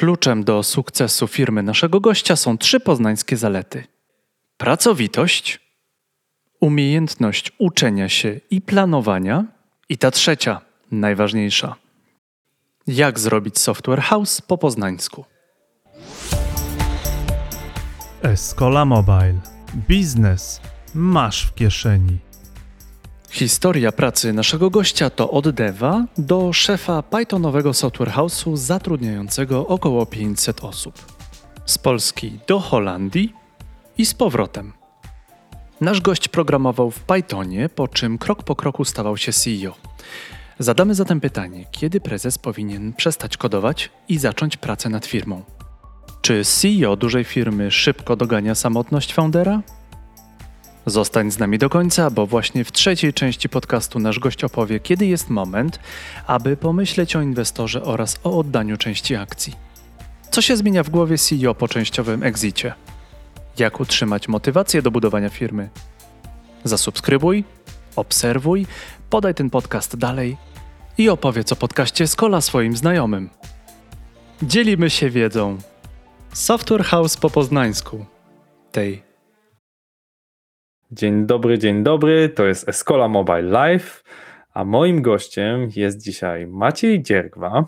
Kluczem do sukcesu firmy naszego gościa są trzy poznańskie zalety: pracowitość, umiejętność uczenia się i planowania, i ta trzecia, najważniejsza. Jak zrobić software house po poznańsku? Escola Mobile. Biznes masz w kieszeni. Historia pracy naszego gościa to od deva do szefa Pythonowego software house'u zatrudniającego około 500 osób. Z Polski do Holandii i z powrotem. Nasz gość programował w Pythonie, po czym krok po kroku stawał się CEO. Zadamy zatem pytanie, kiedy prezes powinien przestać kodować i zacząć pracę nad firmą? Czy CEO dużej firmy szybko dogania samotność foundera? Zostań z nami do końca, bo właśnie w trzeciej części podcastu nasz gość opowie, kiedy jest moment, aby pomyśleć o inwestorze oraz o oddaniu części akcji. Co się zmienia w głowie CEO po częściowym exicie? Jak utrzymać motywację do budowania firmy? Zasubskrybuj, obserwuj, podaj ten podcast dalej i opowiedz o podcaście Skola swoim znajomym. Dzielimy się wiedzą. Software House po poznańsku. Tej Dzień dobry, dzień dobry. To jest Escola Mobile Live, a moim gościem jest dzisiaj Maciej Dziergwa,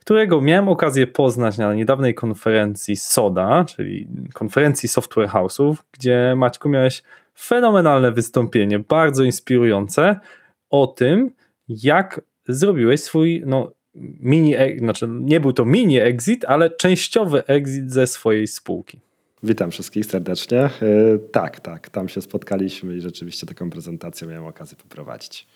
którego miałem okazję poznać na niedawnej konferencji SODA, czyli konferencji Software House'ów, gdzie Maćku miałeś fenomenalne wystąpienie, bardzo inspirujące o tym, jak zrobiłeś swój no, mini, e, znaczy nie był to mini exit, ale częściowy exit ze swojej spółki. Witam wszystkich serdecznie. E, tak, tak, tam się spotkaliśmy i rzeczywiście taką prezentację miałem okazję poprowadzić.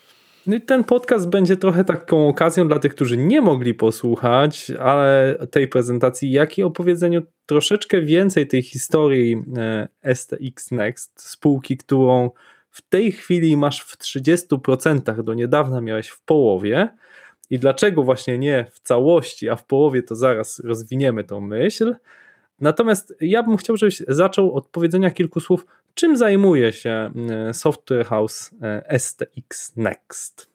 No i ten podcast będzie trochę taką okazją dla tych, którzy nie mogli posłuchać, ale tej prezentacji, jak i opowiedzeniu troszeczkę więcej tej historii e, STX Next, spółki, którą w tej chwili masz w 30%, do niedawna miałeś w połowie. I dlaczego właśnie nie w całości, a w połowie, to zaraz rozwiniemy tą myśl. Natomiast ja bym chciał, żebyś zaczął od powiedzenia kilku słów, czym zajmuje się e, Software House e, STX Next.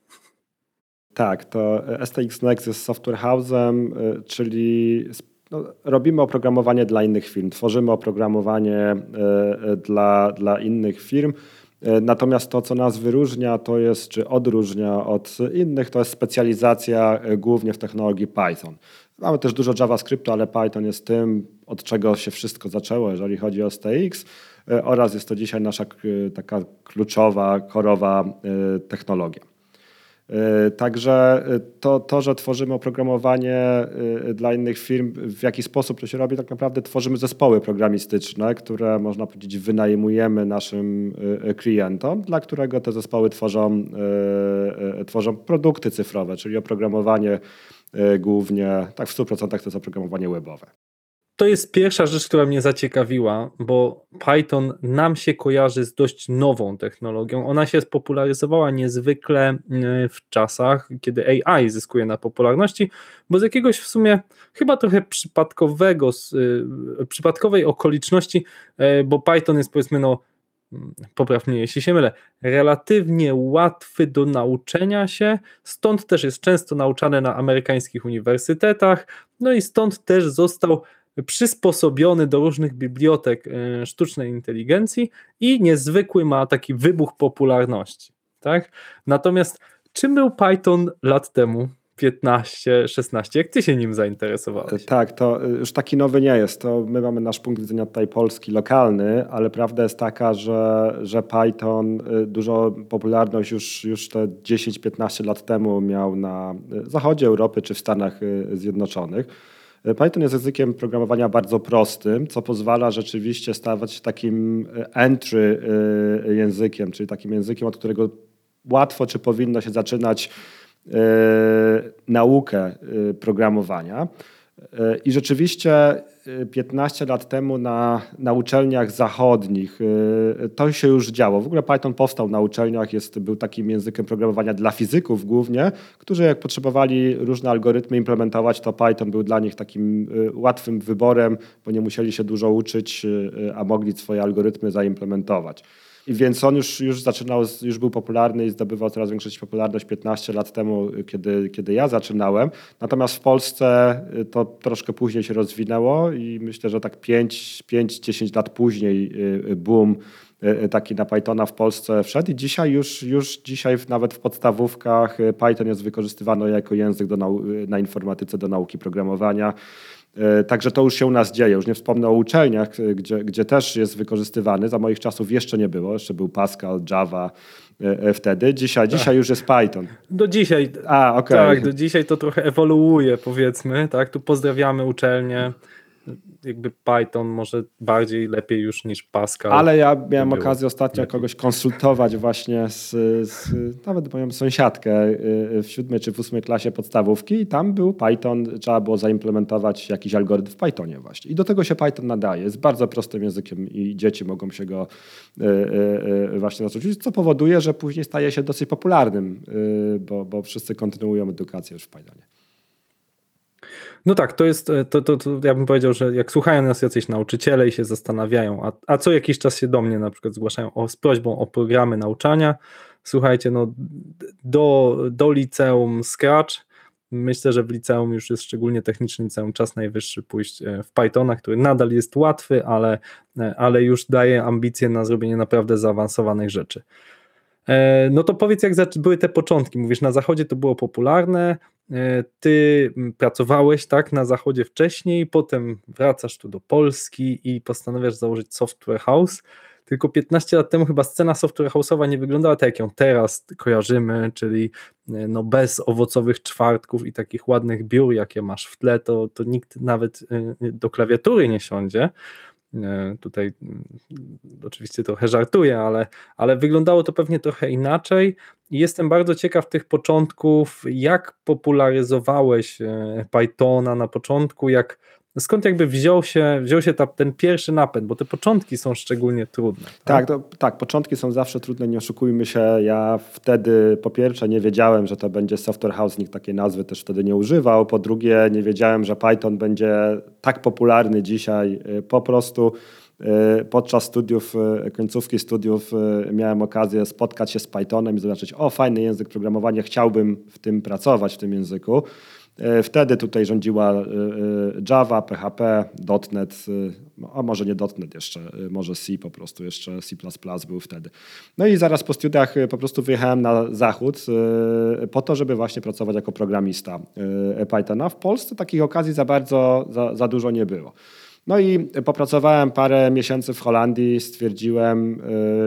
Tak, to STX Next jest software house'em, e, czyli no, robimy oprogramowanie dla innych firm, tworzymy oprogramowanie dla, dla innych firm. Natomiast to, co nas wyróżnia, to jest, czy odróżnia od innych, to jest specjalizacja głównie w technologii Python. Mamy też dużo JavaScriptu, ale Python jest tym, od czego się wszystko zaczęło, jeżeli chodzi o STX e, oraz jest to dzisiaj nasza e, taka kluczowa, korowa e, technologia. Także to, to, że tworzymy oprogramowanie dla innych firm, w jaki sposób to się robi, tak naprawdę tworzymy zespoły programistyczne, które można powiedzieć wynajmujemy naszym klientom, dla którego te zespoły tworzą, tworzą produkty cyfrowe, czyli oprogramowanie głównie, tak w 100% to jest oprogramowanie webowe to jest pierwsza rzecz, która mnie zaciekawiła, bo Python nam się kojarzy z dość nową technologią. Ona się spopularyzowała niezwykle e, w czasach, kiedy AI zyskuje na popularności, bo z jakiegoś w sumie chyba trochę przypadkowego, e, przypadkowej okoliczności, e, bo Python jest powiedzmy no popraw mnie jeśli się mylę, relatywnie łatwy do nauczenia się, stąd też jest często nauczany na amerykańskich uniwersytetach, no i stąd też został przysposobiony do różnych bibliotek e, sztucznej inteligencji i niezwykły ma taki wybuch popularności. Tak? Natomiast czym był Python lat temu? 15, 16, jak ty się nim zainteresowałeś? Tak, to e, już taki nowy nie jest. To my mamy nasz punkt widzenia tutaj polski, lokalny, ale prawda jest taka, że, że Python e, dużo popularność już, już te 10-15 lat temu miał na zachodzie Europy czy w Stanach Zjednoczonych. Python jest językiem programowania bardzo prostym, co pozwala rzeczywiście stawać się takim e, entry e, językiem, czyli takim językiem, od którego łatwo czy powinno się zaczynać e, naukę programowania. I rzeczywiście 15 lat temu na, na uczelniach zachodnich to się już działo. W ogóle Python powstał na uczelniach, jest, był takim językiem programowania dla fizyków głównie, którzy jak potrzebowali różne algorytmy implementować, to Python był dla nich takim łatwym wyborem, bo nie musieli się dużo uczyć, a mogli swoje algorytmy zaimplementować. Więc on już, już zaczynał, już był popularny i zdobywał coraz większą popularność 15 lat temu, kiedy, kiedy ja zaczynałem. Natomiast w Polsce y, to troszkę później się rozwinęło i myślę, że tak 5-10 lat później y, y, boom taki na Pythona w Polsce wszedł i dzisiaj już, już dzisiaj nawet w podstawówkach Python jest wykorzystywany jako język do nau- na informatyce do nauki programowania. E, także to już się u nas dzieje. Już nie wspomnę o uczelniach, e, gdzie, gdzie też jest wykorzystywany. Za moich czasów jeszcze nie było. Jeszcze był Pascal, Java e, wtedy. Dzisiaj, dzisiaj już jest Python. Do dzisiaj. A, okay. Tak, do dzisiaj to trochę ewoluuje, powiedzmy. Tak? Tu pozdrawiamy uczelnie jakby Python może bardziej lepiej już niż Pascal. Ale ja miałem okazję ostatnio lepiej. kogoś konsultować właśnie z, z, nawet moją sąsiadkę y, w siódmej czy w ósmej klasie podstawówki i tam był Python, trzeba było zaimplementować jakiś algorytm w Pythonie właśnie. I do tego się Python nadaje. Jest bardzo prostym językiem i dzieci mogą się go y, y, właśnie nauczyć, co powoduje, że później staje się dosyć popularnym, bo, bo wszyscy kontynuują edukację już w Pythonie. No tak, to jest, to, to, to, ja bym powiedział, że jak słuchają nas jacyś nauczyciele i się zastanawiają, a, a co jakiś czas się do mnie na przykład zgłaszają o, z prośbą o programy nauczania, słuchajcie, no do, do liceum Scratch, myślę, że w liceum już jest szczególnie technicznym liceum czas najwyższy pójść e, w Pythona, który nadal jest łatwy, ale, e, ale już daje ambicje na zrobienie naprawdę zaawansowanych rzeczy. E, no to powiedz, jak były te początki? Mówisz, na zachodzie to było popularne, e, ty pracowałeś tak na zachodzie wcześniej, potem wracasz tu do Polski i postanawiasz założyć software house. Tylko 15 lat temu chyba scena software house'owa nie wyglądała tak, jak ją teraz kojarzymy, czyli e, no bez owocowych czwartków i takich ładnych biur, jakie masz w tle, to, to nikt nawet do klawiatury nie siądzie. E, tutaj mm, oczywiście trochę żartuję, ale, ale wyglądało to pewnie trochę inaczej. I jestem bardzo ciekaw tych początków, jak popularyzowałeś e, Pythona na początku, jak skąd jakby wziął się, wziął się ta, ten pierwszy napęd, bo te początki są szczególnie trudne. Tak, tak, to, tak, początki są zawsze trudne, nie oszukujmy się. Ja wtedy po pierwsze nie wiedziałem, że to będzie software house, nikt takiej nazwy też wtedy nie używał. Po drugie nie wiedziałem, że Python będzie tak popularny dzisiaj. Y, po prostu y, podczas studiów, y, końcówki studiów miałem okazję spotkać się z Pythonem i zobaczyć, o fajny język programowania, chciałbym w tym pracować, w tym języku. E, wtedy tutaj rządziła e, e, Java, PHP, .NET, a może nie .NET jeszcze, może C po prostu, jeszcze C++ był wtedy. No i zaraz po studiach po prostu wyjechałem na zachód po to, żeby właśnie pracować jako programista Pythona. W Polsce takich okazji za bardzo, za, za dużo nie było. No i popracowałem parę miesięcy w Holandii, stwierdziłem,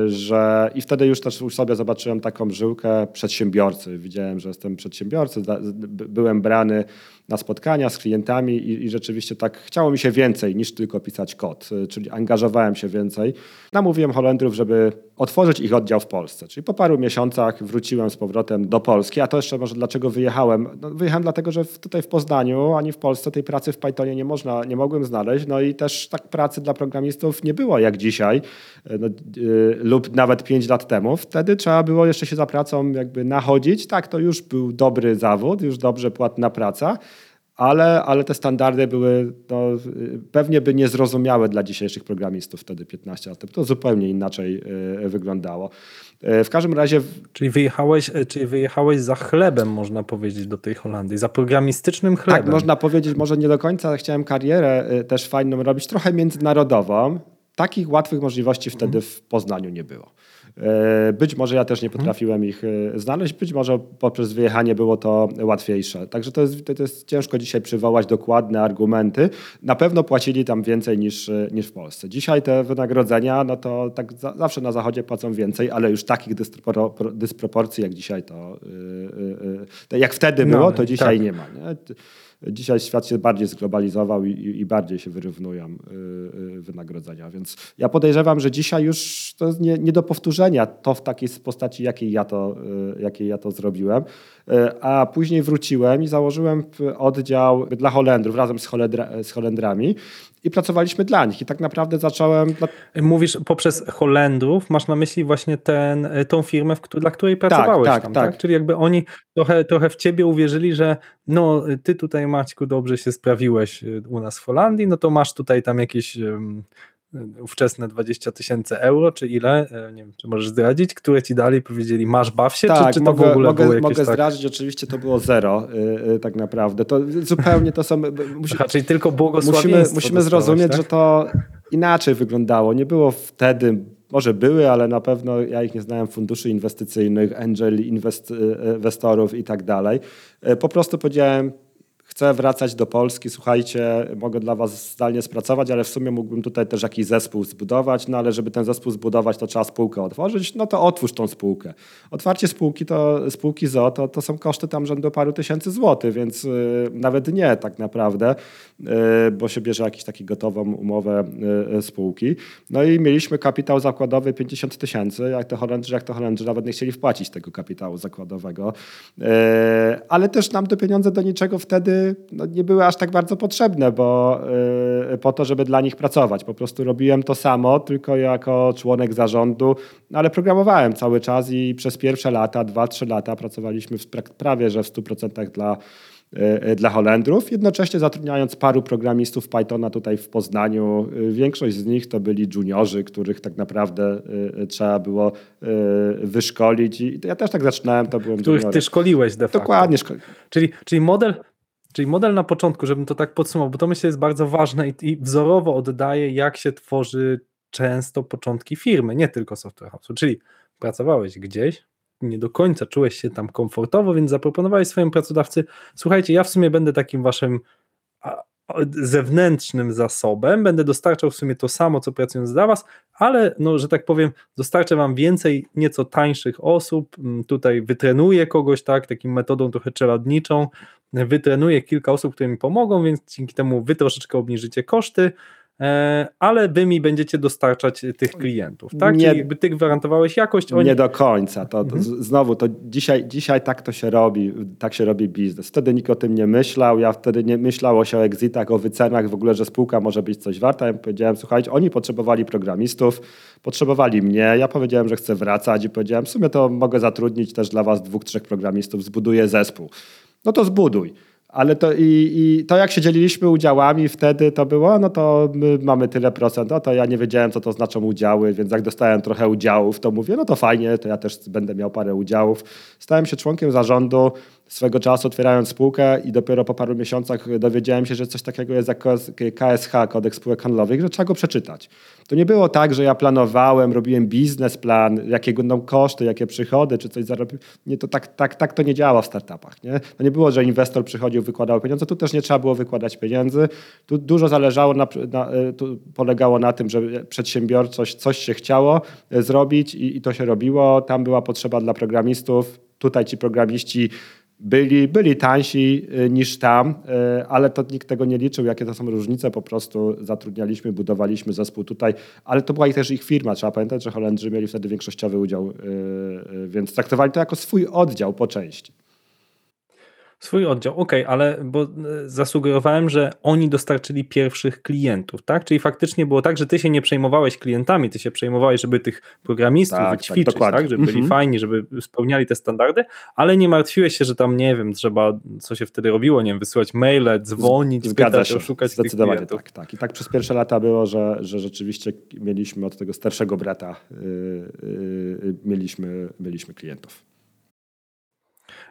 y, że i wtedy już też u sobie zobaczyłem taką żyłkę przedsiębiorcy. Widziałem, że jestem przedsiębiorcą, byłem brany na spotkania z klientami i, i, rzeczywiście tak chciało mi się więcej niż tylko pisać kod, y, czyli angażowałem się więcej. Namówiłem Holendrów, żeby otworzyć ich oddział w Polsce. Czyli po paru miesiącach wróciłem z powrotem do Polski, a to jeszcze może dlaczego wyjechałem? No, wyjechałem dlatego, że tutaj w Poznaniu ani w Polsce tej pracy w Pythonie nie można, nie mogłem znaleźć, no i też tak pracy dla programistów nie było jak dzisiaj y, no, yy, lub nawet pięć lat temu. Wtedy trzeba było jeszcze się za pracą jakby nachodzić. Tak, to już był dobry zawód, już dobrze płatna praca, ale, ale te standardy były no, pewnie by niezrozumiałe dla dzisiejszych programistów wtedy 15 lat. To zupełnie inaczej y, wyglądało. Y, w każdym razie... Czyli wyjechałeś, e, czyli wyjechałeś za chlebem, można powiedzieć, do tej Holandii, za programistycznym chlebem. Tak, można powiedzieć, może nie do końca, chciałem karierę też fajną robić, trochę międzynarodową. Takich łatwych możliwości wtedy w Poznaniu nie było. E, być może ja też nie potrafiłem ich e, znaleźć, być może poprzez wyjechanie było to łatwiejsze. Także to jest, to jest ciężko dzisiaj przywołać dokładne argumenty. Na pewno płacili tam więcej niż, e, niż w Polsce. Dzisiaj te wynagrodzenia, no to tak za, zawsze na zachodzie płacą więcej, ale już takich dysproporcji jak dzisiaj to, jak wtedy no, było, to dzisiaj tak. nie ma. Nie? Dzisiaj świat się bardziej zglobalizował i, i bardziej się wyrównują y, y, wynagrodzenia. Więc ja podejrzewam, że dzisiaj już to jest nie, nie do powtórzenia to w takiej postaci, jakiej ja to, y, jakiej ja to zrobiłem. A później wróciłem i założyłem oddział dla Holendrów razem z, Holendra, z Holendrami i pracowaliśmy dla nich. I tak naprawdę zacząłem. Mówisz poprzez Holendrów, masz na myśli właśnie ten, tą firmę, w, dla której tak, pracowałeś tak, tam, tak, tak? Czyli jakby oni trochę, trochę w ciebie uwierzyli, że no ty tutaj Maćku dobrze się sprawiłeś y, u nas w Holandii, no to masz tutaj tam jakieś ówczesne 20 tysięcy euro, czy ile, e, nie wiem, czy możesz zdradzić, które ci dali, powiedzieli masz baw się, tak, czy, czy to mogę, w ogóle mogę, było jakieś mogę tak... zdradzić, oczywiście to było zero yy, tak naprawdę. To zupełnie to są... Musi, Aha, czyli tylko błogosławieństwo Musimy, musimy zrozumieć, tak? że to inaczej wyglądało. Nie było wtedy może były, ale na pewno ja ich nie znałem, funduszy inwestycyjnych, angel inwest, inwestorów i tak dalej. Po prostu powiedziałem, chcę wracać do Polski, słuchajcie, mogę dla was zdalnie spracować, ale w sumie mógłbym tutaj też jakiś zespół zbudować, no ale żeby ten zespół zbudować, to trzeba spółkę otworzyć, no to otwórz tą spółkę. Otwarcie spółki, to spółki ZO, to, to są koszty tam rzędu paru tysięcy złotych, więc y, nawet nie tak naprawdę, y, bo się bierze jakąś taką gotową umowę y, spółki. No i mieliśmy kapitał zakładowy 50 tysięcy, jak to Holendrzy, jak to Holendrzy nawet nie chcieli wpłacić tego kapitału zakładowego, ale też nam te pieniądze do niczego wtedy no, nie były aż tak bardzo potrzebne, bo yy, po to, żeby dla nich pracować. Po prostu robiłem to samo, tylko jako członek zarządu, no, ale programowałem cały czas i przez pierwsze lata, dwa, trzy lata pracowaliśmy w, prawie że w 100% dla y, dla Holendrów, jednocześnie zatrudniając paru programistów Pythona tutaj w Poznaniu. Y, większość z nich to byli juniorzy, których tak naprawdę y, trzeba było wyszkolić i ja też tak zaczynałem, to byłem Których juniorem. ty szkoliłeś de facto. Dokładnie. Szko- czyli, czyli model Czyli model na początku, żebym to tak podsumował, bo to myślę jest bardzo ważne i, i wzorowo oddaje, jak się tworzy często początki firmy, nie tylko software house. Czyli pracowałeś gdzieś, nie do końca czułeś się tam komfortowo, więc zaproponowałeś swojemu pracodawcy, słuchajcie, ja w sumie będę takim waszym zewnętrznym zasobem, będę dostarczał w sumie to samo, co pracując dla Was, ale, no, że tak powiem, dostarczę Wam więcej nieco tańszych osób, mm, tutaj wytrenuję kogoś, tak, takim metodą trochę czeladniczą, wytrenuję kilka osób, które mi pomogą, więc dzięki temu Wy troszeczkę obniżycie koszty, ale wy mi będziecie dostarczać tych klientów, tak? Nie, Czyli jakby ty gwarantowałeś jakość. Oni... Nie do końca. To, mhm. Znowu, to dzisiaj, dzisiaj tak to się robi, tak się robi biznes. Wtedy nikt o tym nie myślał, ja wtedy nie myślał się o exitach, o wycenach, w ogóle, że spółka może być coś warta. Ja powiedziałem, słuchajcie, oni potrzebowali programistów, potrzebowali mnie, ja powiedziałem, że chcę wracać i powiedziałem, w sumie to mogę zatrudnić też dla was dwóch, trzech programistów, zbuduję zespół. No to zbuduj. Ale to i, i, to jak się dzieliliśmy udziałami wtedy to było, no to my mamy tyle procent, no to ja nie wiedziałem co to znaczą udziały, więc jak dostałem trochę udziałów, to mówię, no to fajnie, to ja też będę miał parę udziałów. Stałem się członkiem zarządu, swego czasu otwierając spółkę i dopiero po paru miesiącach dowiedziałem się, że coś takiego jest jak KSH, Kodeks Spółek Handlowych, że trzeba go przeczytać. To nie było tak, że ja planowałem, robiłem biznesplan, jakie będą koszty, jakie przychody, czy coś zarobił. Nie, to tak, tak, tak to nie działa w startupach. Nie? To nie było, że inwestor przychodził, wykładał pieniądze. Tu też nie trzeba było wykładać pieniędzy. Tu dużo zależało, na, na tu polegało na tym, że przedsiębiorczość, coś się chciało e, zrobić i, i to się robiło. Tam była potrzeba dla programistów. Tutaj ci programiści byli, byli tańsi y, niż tam, y, ale to nikt tego nie liczył, jakie to są różnice. Po prostu zatrudnialiśmy, budowaliśmy zespół tutaj, ale to była i też ich firma. Trzeba pamiętać, że Holendrzy mieli wtedy większościowy udział, y, więc traktowali to jako swój oddział po części. Swój oddział, ok, ale bo e, zasugerowałem, że oni dostarczyli pierwszych klientów, tak? Czyli faktycznie było tak, że ty się nie przejmowałeś klientami, ty się przejmowałeś, żeby tych programistów tak, wyćwiczyć, tak, tak? Żeby byli mhm. fajni, żeby spełniali te standardy, ale nie martwiłeś się, że tam, nie wiem, trzeba, co się wtedy robiło, nie wiem, wysyłać maile, dzwonić, Zgadza pytać, się. szukać Zdecydowanie tych klientów. tak, tak. I tak przez pierwsze lata było, że, że rzeczywiście mieliśmy od tego starszego brata, yy, yy, mieliśmy, mieliśmy klientów.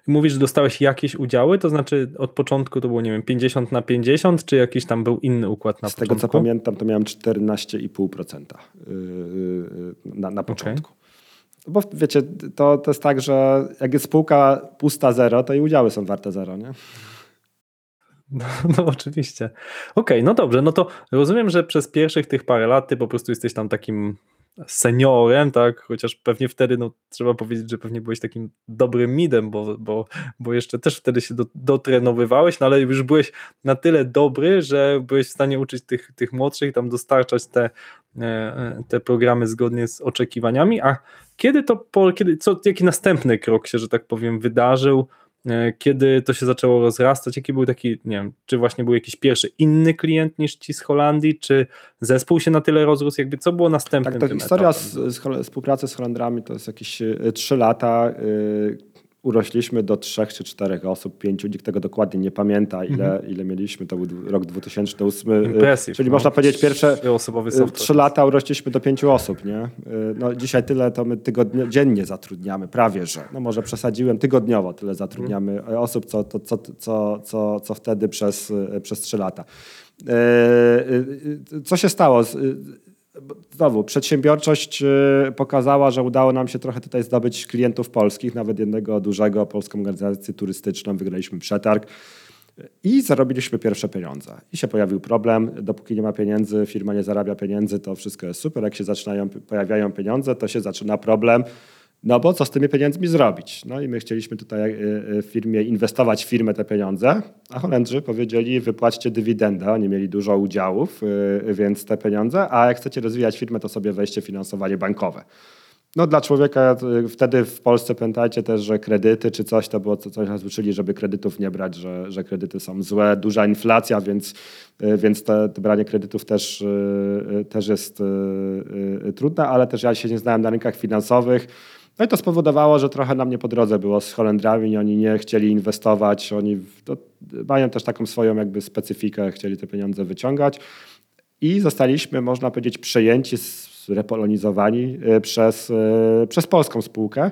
Mówisz, że dostałeś jakieś udziały, to znaczy od początku to było, nie wiem, 50 na 50, czy jakiś tam był inny układ na Z początku? Z tego co pamiętam, to miałem 14,5% y, y, na, na początku. Okay. Bo wiecie, to, to jest tak, że jak jest spółka pusta zero, to i udziały są warte zero, nie? No, no, oczywiście. Okej, okay, no dobrze, no to rozumiem, że przez pierwszych tych parę lat ty po prostu jesteś tam takim seniorem, tak, chociaż pewnie wtedy, no trzeba powiedzieć, że pewnie byłeś takim dobrym midem, bo, bo, bo jeszcze też wtedy się do, dotrenowywałeś, no ale już byłeś na tyle dobry, że byłeś w stanie uczyć tych, tych młodszych, tam dostarczać te, e, te programy zgodnie z oczekiwaniami, a kiedy to, po, kiedy, co, jaki następny krok się, że tak powiem, wydarzył, E, kiedy to się zaczęło rozrastać, jaki był taki, nie wiem, czy właśnie był jakiś pierwszy inny klient niż ci z Holandii, czy zespół się na tyle rozrósł, jakby co było następnym Tak, ta historia z, z, współpracy z Holendrami to jest jakieś 3 e, lata. Urośliśmy do trzech czy czterech osób, pięciu, nikt tego dokładnie nie pamięta, ile, Mhm. ile mieliśmy, to był rok 2008, Impressive, czyli no. można powiedzieć pierwsze y, trzy lata urośliśmy do pięciu osób, nie? Y, No, dzisiaj tyle to my tygodnio, dziennie zatrudniamy, prawie że. No może przesadziłem, tygodniowo tyle zatrudniamy osób, co, to, co, co, co, co wtedy przez, y, przez trzy lata. Y, y, y, Co się stało? Y, Znowu, przedsiębiorczość y, pokazała, że udało nam się trochę tutaj zdobyć klientów polskich, nawet jednego dużego, polską organizację turystyczną, wygraliśmy przetarg i zarobiliśmy pierwsze pieniądze. I się pojawił problem, dopóki nie ma pieniędzy, firma nie zarabia pieniędzy, to wszystko jest super. Jak się zaczynają, pojawiają pieniądze, to się zaczyna problem, no bo co z tymi pieniędzmi zrobić? No i my chcieliśmy tutaj y, y, w firmie inwestować w firmę te pieniądze, a Holendrzy powiedzieli wypłaćcie dywidendę, oni mieli dużo udziałów, y, więc te pieniądze, a jak chcecie rozwijać firmę, to sobie weźcie finansowanie bankowe. No dla człowieka wtedy w Polsce pamiętajcie też, że kredyty czy coś to było, co, coś nas uczyli, żeby kredytów nie brać, że, że kredyty są złe, duża inflacja, więc, więc te, to branie kredytów też, też jest trudne, ale też ja się nie znałem na rynkach finansowych. No i to spowodowało, że trochę nam nie po drodze było z Holendrami, oni nie chcieli inwestować, oni to, mają też taką swoją jakby specyfikę, chcieli te pieniądze wyciągać. I zostaliśmy, można powiedzieć, przejęci, repolonizowani e, przez, e, przez polską spółkę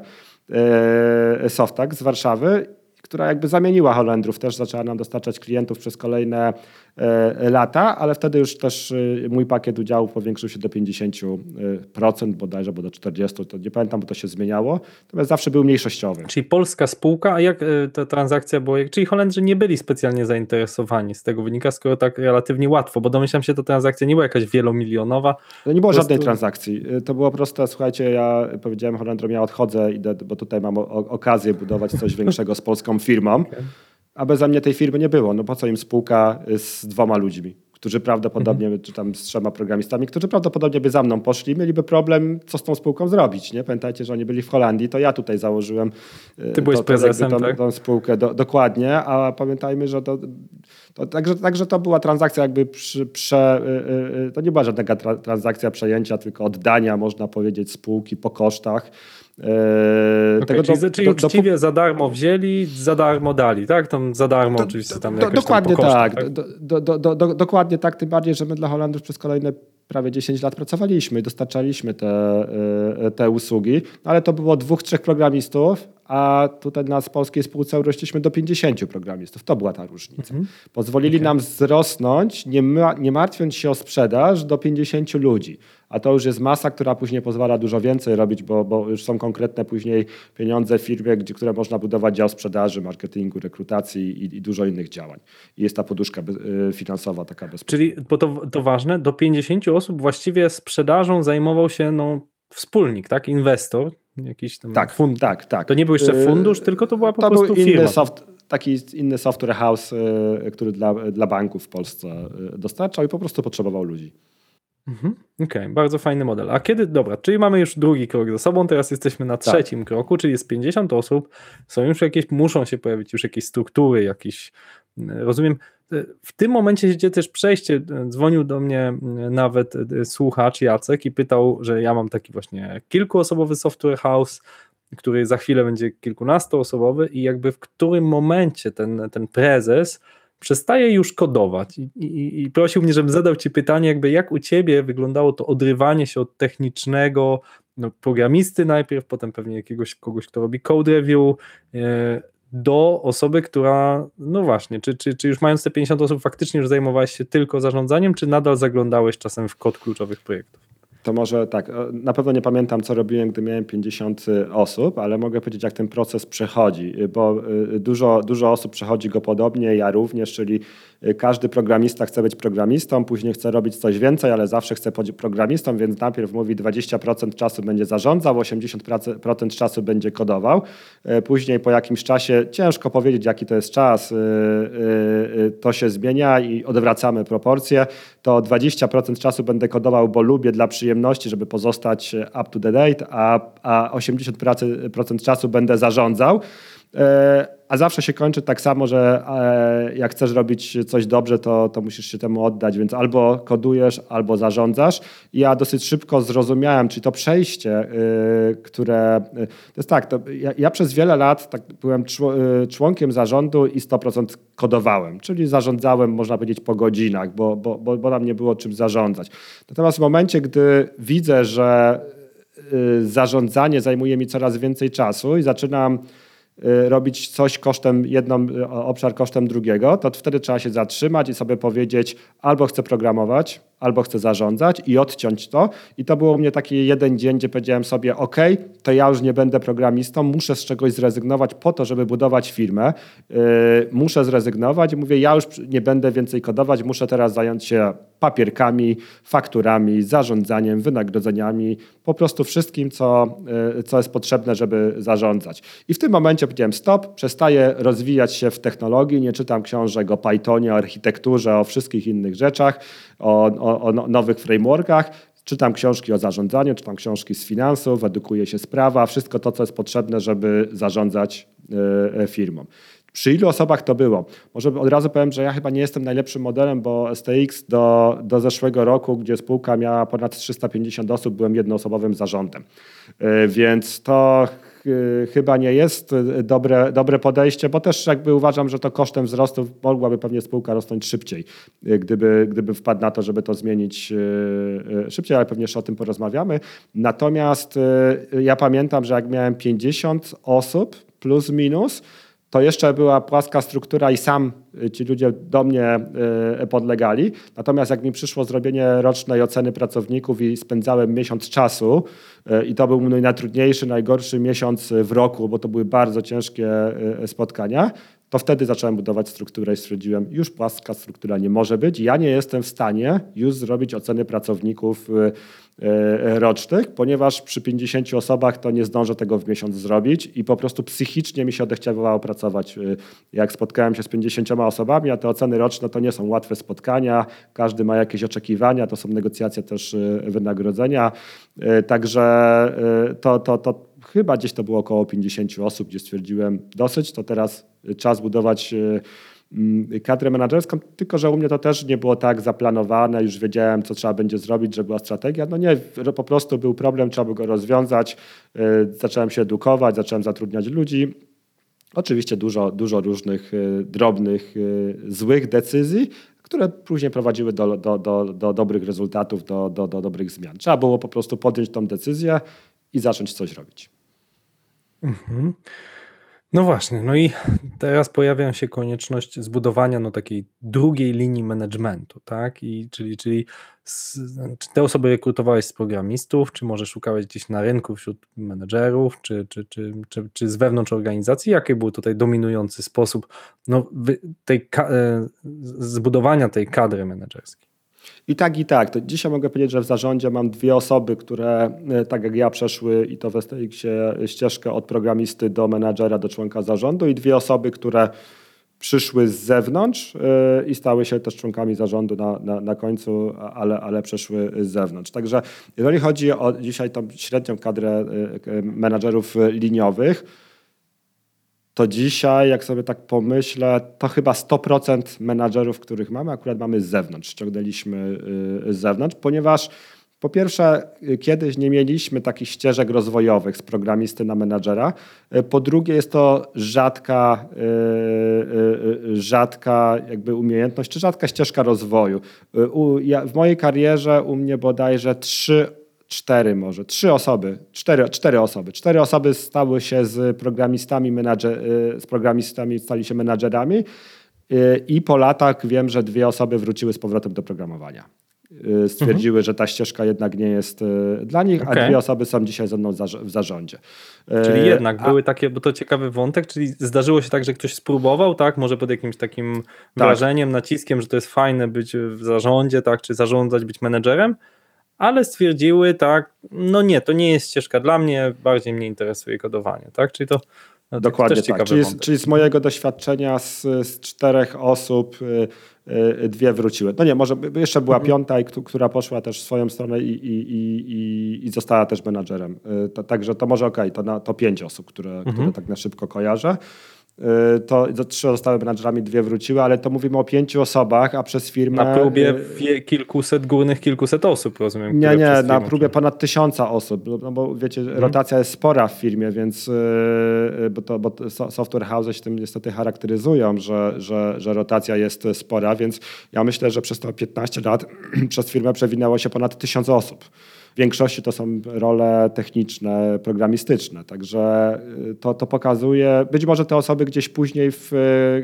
e, Softax z Warszawy, która jakby zamieniła Holendrów, też zaczęła nam dostarczać klientów przez kolejne e, lata, ale wtedy już też e, mój pakiet udziałów powiększył się do 50% bodajże, bo do 40%, to nie pamiętam, bo to się zmieniało, natomiast zawsze był mniejszościowy. Czyli polska spółka, a jak e, ta transakcja była? Czyli Holendrzy nie byli specjalnie zainteresowani z tego wynika, skoro tak relatywnie łatwo, bo domyślam się, to transakcja nie była jakaś wielomilionowa. To nie było Po żadnej prostu- transakcji. To było proste, słuchajcie, ja powiedziałem Holendrom, ja odchodzę, idę, bo tutaj mam okazję budować coś większego z polską firmą, a bez mnie tej firmy nie było. No po co im spółka y, z dwoma ludźmi, którzy prawdopodobnie, czy tam z trzema programistami, którzy prawdopodobnie by za mną poszli, mieliby problem, co z tą spółką zrobić. Nie? Pamiętajcie, że oni byli w Holandii, to ja tutaj założyłem y, Ty byłeś to, prezesem, tą, tak? tą spółkę do, dokładnie, a pamiętajmy, że to, to także, także to była transakcja jakby przy, prze, y, to nie była żadna tra, transakcja przejęcia, tylko oddania, można powiedzieć, spółki po kosztach. E, Okay, czyli, do- czyli do- do- uczciwie za darmo wzięli, za darmo dali, tak? Tam za darmo oczywiście tam do, tam dokładnie po kosztach, tak. Do, dokładnie tak, tym bardziej, że my dla Holandów przez kolejne prawie 10 lat pracowaliśmy i dostarczaliśmy te, y, te usługi, ale to było dwóch, trzech programistów, a tutaj na polskiej spółce urośliśmy do 50 programistów. To była ta różnica. Mhm. Pozwolili nam wzrosnąć, nie, ma, nie martwiąc się o sprzedaż, do 50 ludzi. A to już jest masa, która później pozwala dużo więcej robić, bo, bo już są konkretne później pieniądze w firmie, gdzie, które można budować dział sprzedaży, marketingu, rekrutacji i, i dużo innych działań. I jest ta poduszka y, finansowa taka bezpieczna. Czyli, bo to, to ważne, do 50 osób właściwie sprzedażą zajmował się no, wspólnik, tak? Inwestor, jakiś tam Tak, fund. tak, tak. To nie był jeszcze Y, fundusz, tylko to była po to prostu był firma. soft, taki inny software house, y, który dla, dla banków w Polsce y, dostarczał i po prostu potrzebował ludzi. Mhm. Okej, bardzo fajny model. A kiedy, dobra, czyli mamy już drugi krok za sobą, teraz jesteśmy na Tak. trzecim kroku, czyli jest 50 osób, są już jakieś, muszą się pojawić już jakieś struktury, jakieś, mm, rozumiem, e, w tym momencie się dzieje też przejście, e, dzwonił do mnie nawet e, słuchacz Jacek i pytał, że ja mam taki właśnie kilkuosobowy software house, który za chwilę będzie kilkunastoosobowy i jakby w którym momencie ten, ten prezes przestaje już kodować I, i, i prosił mnie, żebym zadał Ci pytanie, jakby jak u Ciebie wyglądało to odrywanie się od technicznego no, programisty najpierw, potem pewnie jakiegoś kogoś, kto robi code review, e, do osoby, która, no właśnie, czy, czy, czy już mając te 50 osób faktycznie już zajmowałeś się tylko zarządzaniem, czy nadal zaglądałeś czasem w kod kluczowych projektów? To może tak, e, na pewno nie pamiętam, co robiłem, gdy miałem 50 osób, ale mogę powiedzieć, jak ten proces przechodzi, bo y, dużo, dużo osób przechodzi go podobnie, ja również, czyli każdy programista chce być programistą, później chce robić coś więcej, ale zawsze chce być programistą, więc najpierw mówi 20% czasu będzie zarządzał, 80% czasu będzie kodował. Y, Później po jakimś czasie, ciężko powiedzieć, jaki to jest czas, y, y, to się zmienia i odwracamy proporcje. To 20% czasu będę kodował, bo lubię dla przyjemności, żeby pozostać up to the date, a, a 80% czasu będę zarządzał. A zawsze się kończy tak samo, że e, jak chcesz robić coś dobrze, to, to musisz się temu oddać, więc albo kodujesz, albo zarządzasz. Ja dosyć szybko zrozumiałem, czy to przejście, y, które. y, To jest tak, to ja, ja przez wiele lat tak byłem y, członkiem zarządu i 100% kodowałem, czyli zarządzałem, można powiedzieć, po godzinach, bo, bo, bo, bo nam nie było czym zarządzać. Natomiast w momencie, gdy widzę, że zarządzanie zajmuje mi coraz więcej czasu i zaczynam robić coś kosztem, jedną y, obszar kosztem drugiego, to wtedy trzeba się zatrzymać i sobie powiedzieć albo chcę programować, albo chcę zarządzać i odciąć to. I to było u mnie taki jeden dzień, gdzie powiedziałem sobie, ok, to ja już nie będę programistą, muszę z czegoś zrezygnować po to, żeby budować firmę. Yy, muszę zrezygnować mówię, ja już nie będę więcej kodować, muszę teraz zająć się papierkami, fakturami, zarządzaniem, wynagrodzeniami, po prostu wszystkim, co, yy, co jest potrzebne, żeby zarządzać. I w tym momencie powiedziałem stop, przestaję rozwijać się w technologii, nie czytam książek o Pythonie, o architekturze, o wszystkich innych rzeczach, o, o, o no- nowych frameworkach. Czytam książki o zarządzaniu, czytam książki z finansów, edukuję się z prawa, wszystko to, co jest potrzebne, żeby zarządzać e, e, firmą. Przy ilu osobach to było? Może od razu powiem, że ja chyba nie jestem najlepszym modelem, bo STX do, do zeszłego roku, gdzie spółka miała ponad 350 osób, byłem jednoosobowym zarządem. E, Więc to ch- chyba nie jest dobre, dobre podejście, bo też jakby uważam, że to kosztem wzrostu mogłaby pewnie spółka rosnąć szybciej, e, gdyby, gdyby wpadł na to, żeby to zmienić e, szybciej, ale pewnie jeszcze o tym porozmawiamy. Natomiast ja pamiętam, że jak miałem 50 osób plus minus, to jeszcze była płaska struktura i sam y, ci ludzie do mnie y, podlegali. Natomiast jak mi przyszło zrobienie rocznej oceny pracowników i spędzałem miesiąc czasu y, i to był mój najtrudniejszy, najgorszy miesiąc w roku, bo to były bardzo ciężkie y, spotkania, to wtedy zacząłem budować strukturę i stwierdziłem, już płaska struktura nie może być. Ja nie jestem w stanie już zrobić oceny pracowników y, y, rocznych, ponieważ przy 50 osobach to nie zdążę tego w miesiąc zrobić i po prostu psychicznie mi się odechciało pracować. Y, Jak spotkałem się z 50 osobami, a te oceny roczne to nie są łatwe spotkania, każdy ma jakieś oczekiwania, to są negocjacje też wynagrodzenia, także to, to, to chyba gdzieś to było około 50 osób, gdzie stwierdziłem dosyć, to teraz czas budować y, mm, kadrę menedżerską, tylko że u mnie to też nie było tak zaplanowane, już wiedziałem, co trzeba będzie zrobić, żeby była strategia. No nie, po prostu był problem, trzeba by go rozwiązać. Y, Zacząłem się edukować, zacząłem zatrudniać ludzi. Oczywiście dużo, dużo różnych y, drobnych, y, złych decyzji, które później prowadziły do, do, do, do dobrych rezultatów, do, do, do dobrych zmian. Trzeba było po prostu podjąć tą decyzję i zacząć coś robić. Mhm. No właśnie, no i teraz pojawia się konieczność zbudowania no, takiej drugiej linii managementu, tak? I, czyli czyli z, czy te osoby rekrutowałeś z programistów, czy może szukałeś gdzieś na rynku wśród menedżerów, czy, czy, czy, czy, czy z wewnątrz organizacji? Jaki był tutaj dominujący sposób no, tej, e, zbudowania tej kadry menedżerskiej? I tak, i tak. To dzisiaj mogę powiedzieć, że w zarządzie mam dwie osoby, które e, tak jak ja przeszły i to w STX-ie ścieżkę od programisty do menadżera, do członka zarządu i dwie osoby, które przyszły z zewnątrz e, i stały się też członkami zarządu na, na, na końcu, ale, ale przeszły z zewnątrz. Także jeżeli chodzi o dzisiaj tą średnią kadrę e, menadżerów liniowych, to dzisiaj, jak sobie tak pomyślę, to chyba 100% menadżerów, których mamy, akurat mamy z zewnątrz, ściągnęliśmy y, z zewnątrz, ponieważ po pierwsze, kiedyś nie mieliśmy takich ścieżek rozwojowych z programisty na menadżera. Y, Po drugie, jest to rzadka, y, rzadka jakby umiejętność, czy rzadka ścieżka rozwoju. W mojej karierze u mnie bodajże trzy cztery może, trzy osoby, cztery, cztery osoby. Cztery osoby stały się z programistami, menadżer, y, z programistami stali się menadżerami y, i po latach wiem, że dwie osoby wróciły z powrotem do programowania. Y, Stwierdziły, że ta ścieżka jednak nie jest dla nich, a Okej. dwie osoby są dzisiaj ze mną w zarz- w zarządzie. Czyli jednak a- były takie, bo to ciekawy wątek, czyli zdarzyło się tak, że ktoś spróbował, tak, może pod jakimś takim wrażeniem, naciskiem, że to jest fajne być w zarządzie, tak, czy zarządzać, być menedżerem, ale stwierdziły, tak, no nie, to nie jest ścieżka dla mnie, bardziej mnie interesuje kodowanie, tak, czyli to no, to Dokładnie tak. Czyli z, czyli z mojego doświadczenia z, z czterech osób y, y, dwie wróciły. No nie, może jeszcze była Mhm. piąta, i, któ- która poszła też w swoją stronę i, i, i, i, i została też menadżerem. Y, To, także to może okej, to, na- to pięć osób, które, które Mhm. tak na szybko kojarzę. Y, to, to trzy zostały menadżerami, dwie wróciły, ale to mówimy o pięciu osobach, a przez firmę... Na próbie y, kilkuset, górnych kilkuset osób, rozumiem. Nie, nie, na próbie ponad tysiąca osób, no, no bo wiecie, Mhm. rotacja jest spora w firmie, więc yy, bo, to, bo software house się tym niestety charakteryzują, że, że, że rotacja jest spora, więc ja myślę, że przez to 15 lat przez firmę przewinęło się ponad tysiąc osób. W większości to są role techniczne, programistyczne, także yy, to, to pokazuje, być może te osoby gdzieś później w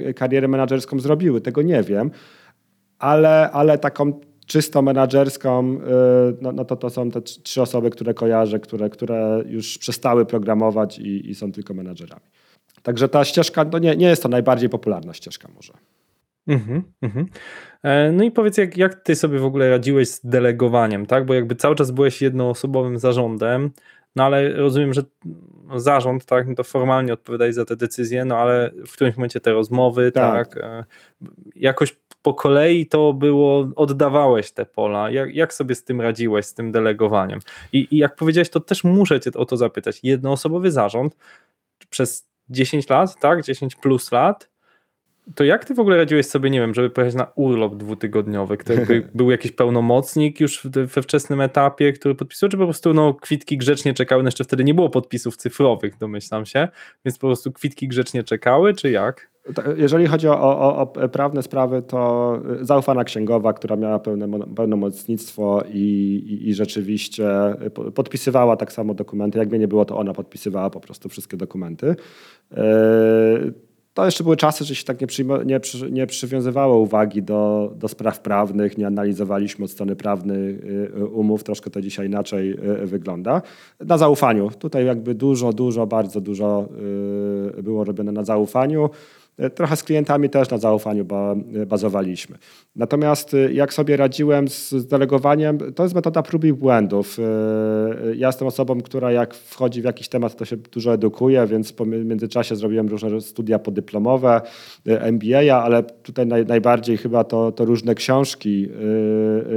yy, karierę menedżerską zrobiły, tego nie wiem, ale, ale taką czysto menadżerską, y, no, no to to są te trz- trzy osoby, które kojarzę, które, które już przestały programować i, i są tylko menadżerami. Także ta ścieżka, no nie, nie jest to najbardziej popularna ścieżka może. Mhm, mhm. No i powiedz, jak, jak ty sobie w ogóle radziłeś z delegowaniem, tak? Bo jakby cały czas byłeś jednoosobowym zarządem, no ale rozumiem, że no, zarząd, tak, no to formalnie odpowiadaj za te decyzje, no ale w którymś momencie te rozmowy, Tak. tak, e, jakoś po kolei to było, oddawałeś te pola. Jak, jak sobie z tym radziłeś, z tym delegowaniem? I, I jak powiedziałeś, to też muszę cię o to zapytać. Jednoosobowy zarząd przez 10 lat, tak, 10 plus lat, to jak ty w ogóle radziłeś sobie, nie wiem, żeby pojechać na urlop dwutygodniowy? Jakby był jakiś pełnomocnik już we wczesnym etapie, który podpisał, czy po prostu no, kwitki grzecznie czekały? No jeszcze wtedy nie było podpisów cyfrowych, domyślam się, więc po prostu kwitki grzecznie czekały, czy jak? To, Jeżeli chodzi o, o, o prawne sprawy, to y, zaufana księgowa, która miała pełne, mo- pełnomocnictwo i, i, i rzeczywiście y, po- podpisywała tak samo dokumenty. Jak mnie nie było, to ona podpisywała po prostu wszystkie dokumenty. Yy, To jeszcze były czasy, że się tak nie, nie, nie przywiązywało uwagi do, do spraw prawnych, nie analizowaliśmy od strony prawnej y, umów, troszkę to dzisiaj inaczej y, wygląda. Na zaufaniu. Tutaj jakby dużo, dużo, bardzo dużo y, było robione na zaufaniu. Y, Trochę z klientami też na zaufaniu y, bazowaliśmy. Natomiast y, jak sobie radziłem z, delegowaniem, to jest metoda prób i błędów. Ja jestem osobą, która jak wchodzi w jakiś temat, to się dużo edukuje, więc mi- międzyczasie zrobiłem różne studia podyplomowe, MBA, ale tutaj naj, najbardziej chyba to, to różne książki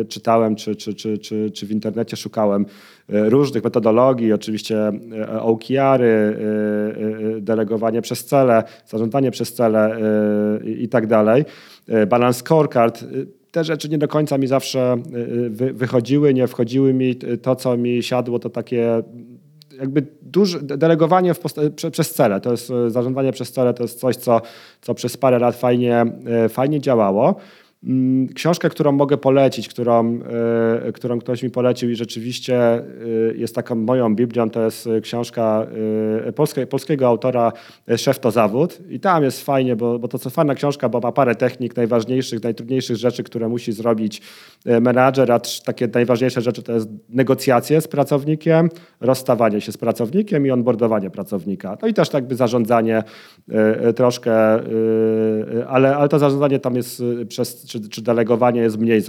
czytałem, czy, czy, czy, czy, czy w internecie szukałem różnych metodologii, oczywiście y, OKR-y, y, delegowanie przez cele, zarządzanie przez cele i tak dalej. Balance scorecard. Te rzeczy nie do końca mi zawsze wy- wychodziły, nie wchodziły mi. To, co mi siadło, to takie jakby duże delegowanie przez cele. To jest zarządzanie przez cele, to jest coś, co, co przez parę lat fajnie, fajnie działało. Mm, Książkę, którą mogę polecić, którą, y, którą ktoś mi polecił i rzeczywiście y, jest taką moją Biblią, to jest y, książka polskie, polskiego autora Szef to zawód. I tam jest fajnie, bo, bo to co fajna książka, bo ma parę technik najważniejszych, najtrudniejszych rzeczy, które musi zrobić menadżer, a takie najważniejsze rzeczy to jest negocjacje z pracownikiem, rozstawanie się z pracownikiem i onboardowanie pracownika. No i też tak by zarządzanie troszkę, ale, ale to zarządzanie tam jest przez, czy, czy delegowanie jest mniej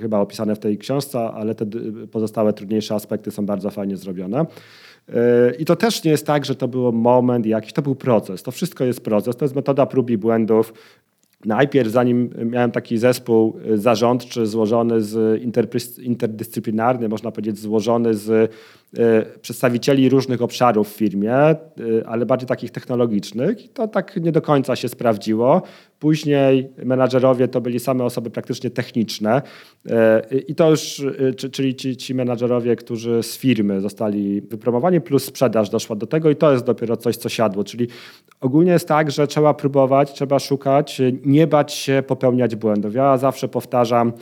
chyba opisane w tej książce, ale te pozostałe trudniejsze aspekty są bardzo fajnie zrobione. Y, I to też nie jest tak, że to był moment jakiś, to był proces. To wszystko jest proces, to jest metoda prób i błędów. Najpierw, zanim miałem taki zespół y, zarządczy złożony z interdyscyplinarny, można powiedzieć złożony z y, przedstawicieli różnych obszarów w firmie, ale bardziej takich technologicznych, to tak nie do końca się sprawdziło. Później menadżerowie to byli same osoby praktycznie techniczne y, i to już, czy- czyli ci, ci menadżerowie, którzy z firmy zostali wypromowani, plus sprzedaż doszła do tego i to jest dopiero coś, co siadło. Czyli ogólnie jest tak, że trzeba próbować, trzeba szukać, nie bać się popełniać błędów. Ja zawsze powtarzam,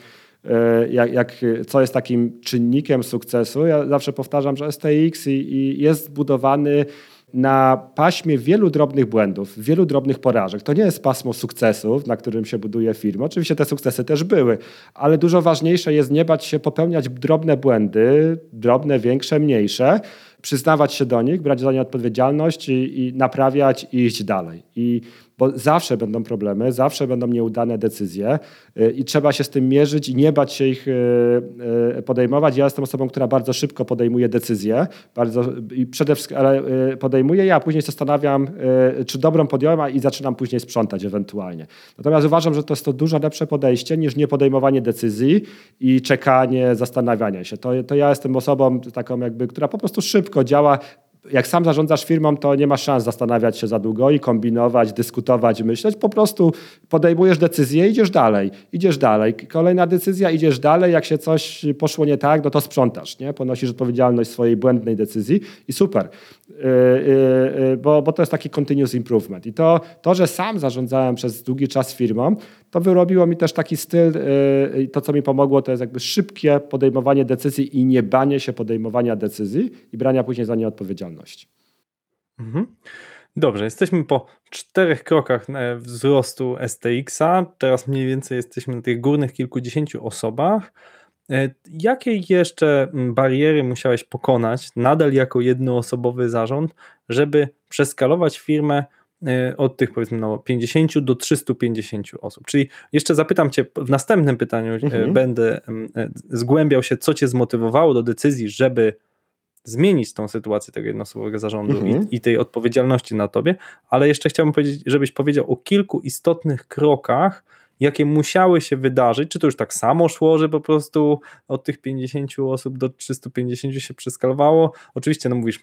y, jak, jak, co jest takim czynnikiem sukcesu. Ja zawsze powtarzam, że STX i, i jest zbudowany na paśmie wielu drobnych błędów, wielu drobnych porażek. To nie jest pasmo sukcesów, na którym się buduje firma. Oczywiście te sukcesy też były, ale dużo ważniejsze jest nie bać się popełniać drobne błędy, drobne, większe, mniejsze, przyznawać się do nich, brać za nie odpowiedzialność i, i naprawiać i iść dalej. I bo zawsze będą problemy, zawsze będą nieudane decyzje y, i trzeba się z tym mierzyć i nie bać się ich y, y, podejmować. Ja jestem osobą, która bardzo szybko podejmuje decyzje, bardzo i przede wszystkim ale podejmuję je, a później zastanawiam, czy dobrą podjąłem, i zaczynam później sprzątać ewentualnie. Natomiast uważam, że to jest to dużo lepsze podejście niż nie podejmowanie decyzji i czekanie, zastanawianie się. To, to ja jestem osobą taką jakby, która po prostu szybko działa, jak sam zarządzasz firmą, to nie masz szans zastanawiać się za długo i kombinować, dyskutować, myśleć. Po prostu podejmujesz decyzję, idziesz dalej, idziesz dalej. Kolejna decyzja, idziesz dalej. Jak się coś poszło nie tak, no to sprzątasz, nie? Ponosisz odpowiedzialność swojej błędnej decyzji i super. Yy, yy, bo, bo to jest taki continuous improvement. I to, to, że sam zarządzałem przez długi czas firmą, to wyrobiło mi też taki styl, yy, to co mi pomogło, to jest jakby szybkie podejmowanie decyzji i nie banie się podejmowania decyzji i brania później za nie odpowiedzialności. Mhm. Dobrze, jesteśmy po czterech krokach wzrostu STX-a. Teraz mniej więcej jesteśmy na tych górnych kilkudziesięciu osobach. E, jakie jeszcze bariery musiałeś pokonać, nadal jako jednoosobowy zarząd, żeby przeskalować firmę e, od tych powiedzmy no 50 do 350 osób. Czyli jeszcze zapytam Cię w następnym pytaniu, e, mhm. będę mm, zgłębiał się, co Cię zmotywowało do decyzji, żeby zmienić tą sytuację tego jednoosobowego zarządu mhm. i, i, tej odpowiedzialności na Tobie, ale jeszcze chciałbym powiedzieć, żebyś powiedział o kilku istotnych krokach, jakie musiały się wydarzyć, czy to już tak samo szło, że po prostu od tych 50 osób do 350 się przeskalowało. Oczywiście, no mówisz,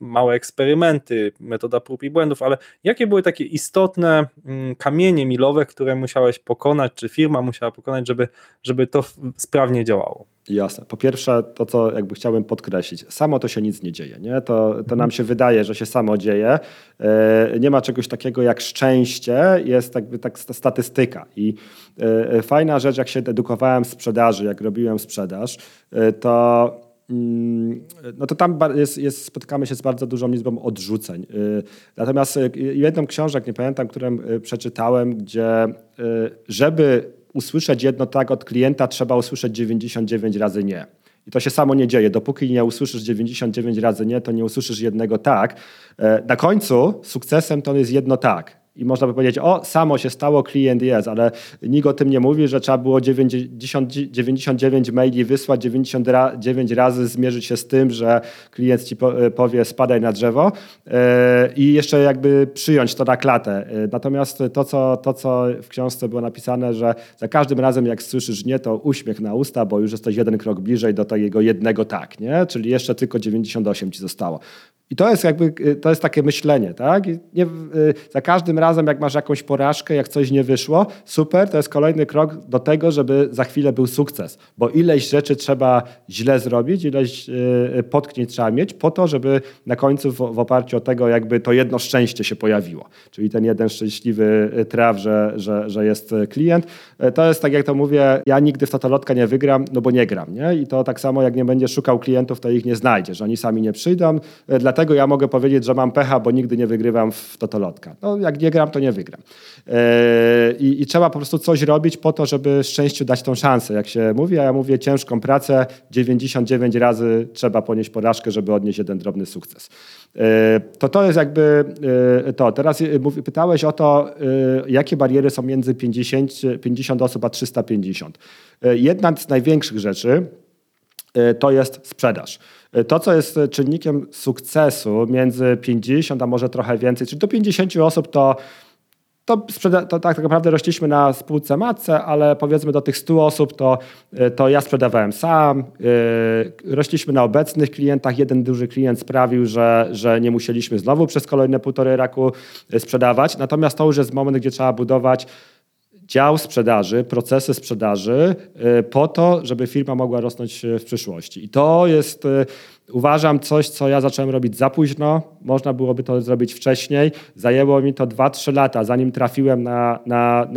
małe eksperymenty, metoda prób i błędów, ale jakie były takie istotne mm, kamienie milowe, które musiałeś pokonać, czy firma musiała pokonać, żeby, żeby to sprawnie działało? Jasne. Po pierwsze, to co jakby chciałbym podkreślić, samo to się nic nie dzieje. Nie? To, to nam się wydaje, że się samo dzieje. E, nie ma czegoś takiego jak szczęście, jest jakby tak statystyka. I e, fajna rzecz, jak się edukowałem w sprzedaży, jak robiłem sprzedaż, e, to mm, no to tam jest, jest, spotykamy się z bardzo dużą liczbą odrzuceń. Natomiast jedną książek, nie pamiętam, którą przeczytałem, gdzie żeby usłyszeć jedno tak od klienta, trzeba usłyszeć 99 razy nie. I to się samo nie dzieje. Dopóki nie usłyszysz 99 razy nie, to nie usłyszysz jednego tak. E, na końcu sukcesem to jest jedno tak i można by powiedzieć, o, samo się stało, klient jest, ale nikt o tym nie mówi, że trzeba było 90, 99 maili wysłać, 99 razy zmierzyć się z tym, że klient ci e, powie spadaj na drzewo yy, i jeszcze jakby przyjąć to na klatę. Yy, natomiast to co, to, co w książce było napisane, że za każdym razem jak słyszysz nie, to uśmiech na usta, bo już jesteś jeden krok bliżej do tego jednego tak, nie? Czyli jeszcze tylko 98 ci zostało. I to jest jakby, y, to jest takie myślenie, tak? Nie, y, za każdym razem, jak masz jakąś porażkę, jak coś nie wyszło, super, to jest kolejny krok do tego, żeby za chwilę był sukces. Bo ileś rzeczy trzeba źle zrobić, ileś y, potknięć trzeba mieć po to, żeby na końcu w, w oparciu o tego jakby to jedno szczęście się pojawiło. Czyli ten jeden szczęśliwy traf, że, że, że jest klient. To jest tak, jak to mówię, ja nigdy w totolotka nie wygram, no bo nie gram, nie? I to tak samo, jak nie będziesz szukał klientów, to ich nie znajdziesz. Oni sami nie przyjdą, dlatego dlatego ja mogę powiedzieć, że mam pecha, bo nigdy nie wygrywam w totolotka. No, jak nie gram, to nie wygram. E, I, I, trzeba po prostu coś robić po to, żeby szczęściu dać tą szansę. Jak się mówi, a ja mówię ciężką pracę, 99 razy trzeba ponieść porażkę, żeby odnieść jeden drobny sukces. E, to to jest jakby e, to. Teraz pytałeś o to, jakie bariery są między 50, 50 osób a 350. Jedna z największych rzeczy to jest sprzedaż. To, co jest czynnikiem sukcesu między 50 a może trochę więcej, czyli do 50 osób, to to, to, tak, tak naprawdę rośliśmy na spółce matce, ale powiedzmy do tych 100 osób to, to ja sprzedawałem sam. Yy, rośliśmy na obecnych klientach. Jeden duży klient sprawił, że, że nie musieliśmy znowu przez kolejne półtorej roku sprzedawać. Natomiast to już jest moment, gdzie trzeba budować dział sprzedaży, procesy sprzedaży y, po to, żeby firma mogła rosnąć w przyszłości. I to jest, y, uważam, coś, co ja zacząłem robić za późno. Można byłoby to zrobić wcześniej. Zajęło mi to 2-3 lata, zanim trafiłem na, na,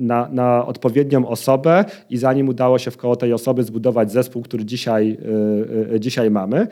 na, na, odpowiednią osobę i zanim udało się w koło tej osoby zbudować zespół, który dzisiaj, y, dzisiaj mamy.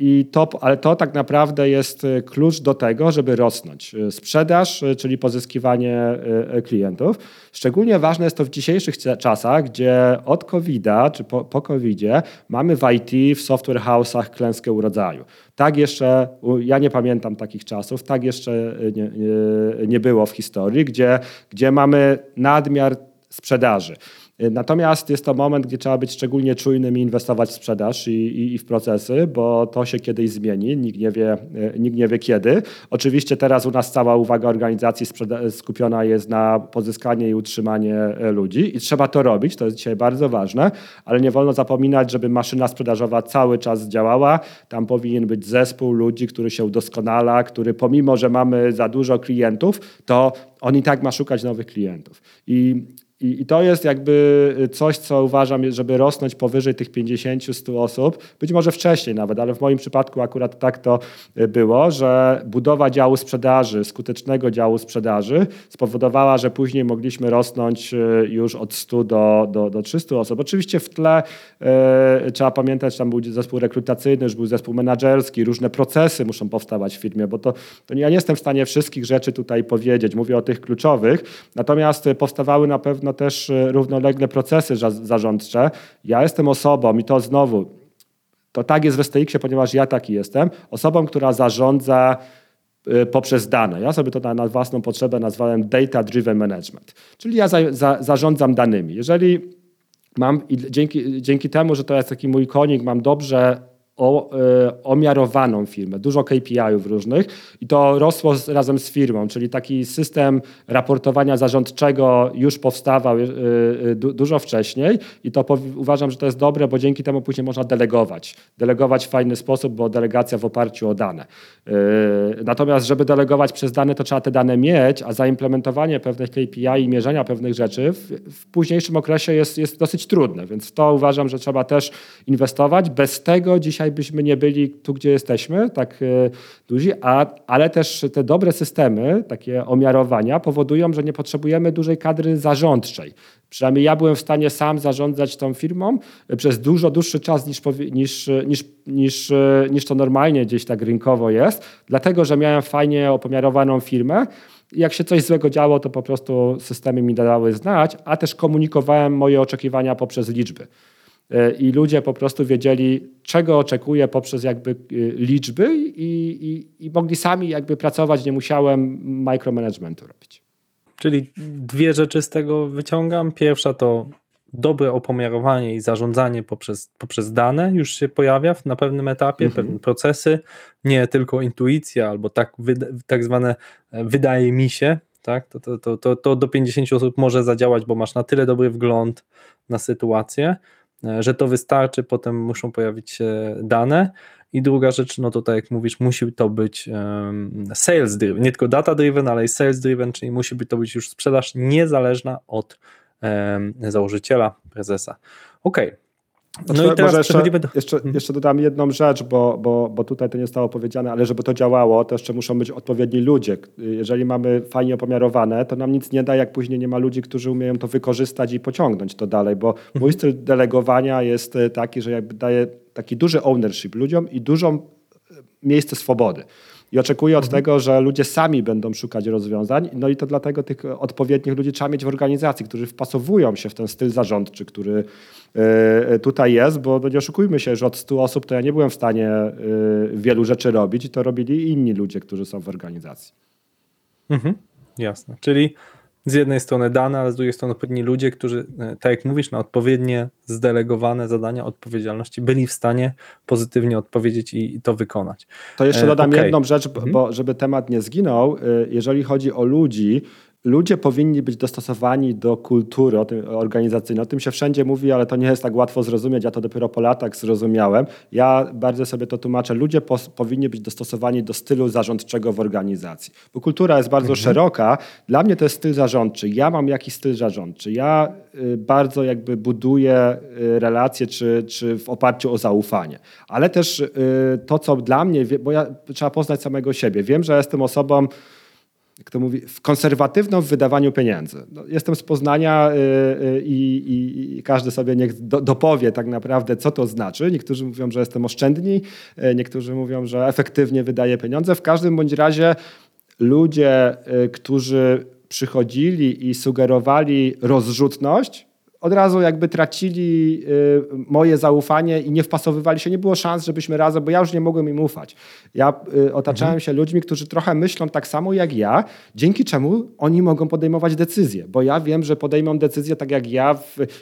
I to, ale to tak naprawdę jest y, klucz do tego, żeby rosnąć. Y, sprzedaż, y, czyli pozyskiwanie klientów. Szczególnie ważne jest to w dzisiejszych czasach, gdzie od COVID-a czy po, po COVID-zie mamy w IT, w software house'ach klęskę urodzaju. Tak jeszcze, ja nie pamiętam takich czasów, tak jeszcze nie, nie, nie było w historii, gdzie, gdzie mamy nadmiar sprzedaży. Natomiast jest to moment, gdzie trzeba być szczególnie czujnym i inwestować w sprzedaż i, i, i, w procesy, bo to się kiedyś zmieni, nikt nie, wie, nikt nie wie kiedy. Oczywiście teraz u nas cała uwaga organizacji skupiona jest na pozyskanie i utrzymanie ludzi i trzeba to robić, to jest dzisiaj bardzo ważne, ale nie wolno zapominać, żeby maszyna sprzedażowa cały czas działała. Tam powinien być zespół ludzi, który się udoskonala, który pomimo, że mamy za dużo klientów, to on i tak ma szukać nowych klientów. I i, I, to jest jakby coś, co uważam, żeby rosnąć powyżej tych 50-100 osób, być może wcześniej nawet, ale w moim przypadku akurat tak to było, że budowa działu sprzedaży, skutecznego działu sprzedaży spowodowała, że później mogliśmy rosnąć e, już od 100 do, do, do 300 osób. Oczywiście w tle e, trzeba pamiętać, tam był zespół rekrutacyjny, już był zespół menedżerski, różne procesy muszą powstawać w firmie, bo to, to ja nie jestem w stanie wszystkich rzeczy tutaj powiedzieć, mówię o tych kluczowych, natomiast powstawały na pewno no też e, równolegle procesy zarządcze. Ja jestem osobą i to znowu, to tak jest w STX-ie, ponieważ ja taki jestem, osobą, która zarządza e, poprzez dane. Ja sobie to na, na własną potrzebę nazwałem Data Driven Management, czyli ja za, za, zarządzam danymi. Jeżeli mam, i dzięki, dzięki temu, że to jest taki mój konik, mam dobrze o, e, omiarowaną firmę, dużo KPI-ów różnych i to rosło z, razem z firmą, czyli taki system raportowania zarządczego już powstawał y, y, du, dużo wcześniej i to uważam, że to jest dobre, bo dzięki temu później można delegować. Delegować w fajny sposób, bo delegacja w oparciu o dane. Y, natomiast, żeby delegować przez dane, to trzeba te dane mieć, a zaimplementowanie pewnych KPI i mierzenia pewnych rzeczy w, w późniejszym okresie jest, jest dosyć trudne, więc to uważam, że trzeba też inwestować. Bez tego dzisiaj byśmy nie byli tu, gdzie jesteśmy, tak e, duzi, a, ale też te dobre systemy, takie omiarowania powodują, że nie potrzebujemy dużej kadry zarządczej. Przynajmniej ja byłem w stanie sam zarządzać tą firmą przez dużo dłuższy czas niż, niż, niż, niż, e, niż to normalnie gdzieś tak rynkowo jest, dlatego że miałem fajnie opomiarowaną firmę. Jak się coś złego działo, to po prostu systemy mi dawały znać, a też komunikowałem moje oczekiwania poprzez liczby. E, i ludzie po prostu wiedzieli, czego oczekuję poprzez jakby e, liczby i, i, i mogli sami jakby pracować, nie musiałem micromanagementu robić. Czyli dwie rzeczy z tego wyciągam. Pierwsza to dobre opomiarowanie i zarządzanie poprzez, poprzez dane już się pojawia na pewnym etapie, mhm. pewne procesy, nie tylko intuicja albo tak, tak zwane e, wydaje mi się, tak? To, to, to, to, do 50 osób może zadziałać, bo masz na tyle dobry wgląd na sytuację, że to wystarczy, potem muszą pojawić się dane. I druga rzecz, no to tak jak mówisz, musi to być sales driven, nie tylko data driven, ale i sales driven, czyli musi to być już sprzedaż niezależna od założyciela, prezesa. Okej, okay. No i teraz jeszcze, do... jeszcze, mhm. jeszcze dodam jedną rzecz, bo, bo, bo tutaj to nie zostało powiedziane, ale żeby to działało, to jeszcze muszą być odpowiedni ludzie. Jeżeli mamy fajnie opomiarowane, to nam nic nie da, jak później nie ma ludzi, którzy umieją to wykorzystać i pociągnąć to dalej, bo mhm. mój styl delegowania jest e, taki, że jakby daje taki duży ownership ludziom i dużą e, miejsce swobody. I oczekuję od mhm. tego, że ludzie sami będą szukać rozwiązań. No i to dlatego tych odpowiednich ludzi trzeba mieć w organizacji, którzy wpasowują się w ten styl zarządczy, który e, tutaj jest, bo nie oszukujmy się, że od 100 osób to ja nie byłem w stanie e, wielu rzeczy robić i to robili inni ludzie, którzy są w organizacji. Mhm, jasne. Czyli z jednej strony dane, ale z drugiej strony odpowiedni ludzie, którzy, e, tak jak mówisz, na odpowiednie zdelegowane zadania odpowiedzialności byli w stanie pozytywnie odpowiedzieć i, to wykonać. To jeszcze dodam okay. jedną rzecz, mhm. bo żeby temat nie zginął, e, jeżeli chodzi o ludzi, ludzie powinni być dostosowani do kultury organizacyjnej. O tym się wszędzie mówi, ale to nie jest tak łatwo zrozumieć. Ja to dopiero po latach zrozumiałem. Ja bardzo sobie to tłumaczę. Ludzie powinni być dostosowani do stylu zarządczego w organizacji. Bo kultura jest bardzo mhm. szeroka. Dla mnie to jest styl zarządczy. Ja mam jakiś styl zarządczy. Ja y, bardzo jakby buduję y, relacje, czy, czy w oparciu o zaufanie. Ale też y, to, co dla mnie, bo ja trzeba poznać samego siebie. Wiem, że jestem osobą, jak to mówi, konserwatywną w wydawaniu pieniędzy. No, jestem z Poznania y, y, i, każdy sobie niech do, dopowie tak naprawdę, co to znaczy. Niektórzy mówią, że jestem oszczędni, y, niektórzy mówią, że efektywnie wydaję pieniądze. W każdym bądź razie ludzie, którzy przychodzili i sugerowali rozrzutność, od razu jakby tracili y, moje zaufanie i nie wpasowywali się. Nie było szans, żebyśmy razem, bo ja już nie mogłem im ufać. Ja y, otaczałem mhm. się ludźmi, którzy trochę myślą tak samo jak ja, dzięki czemu oni mogą podejmować decyzje, bo ja wiem, że podejmą decyzje tak jak ja,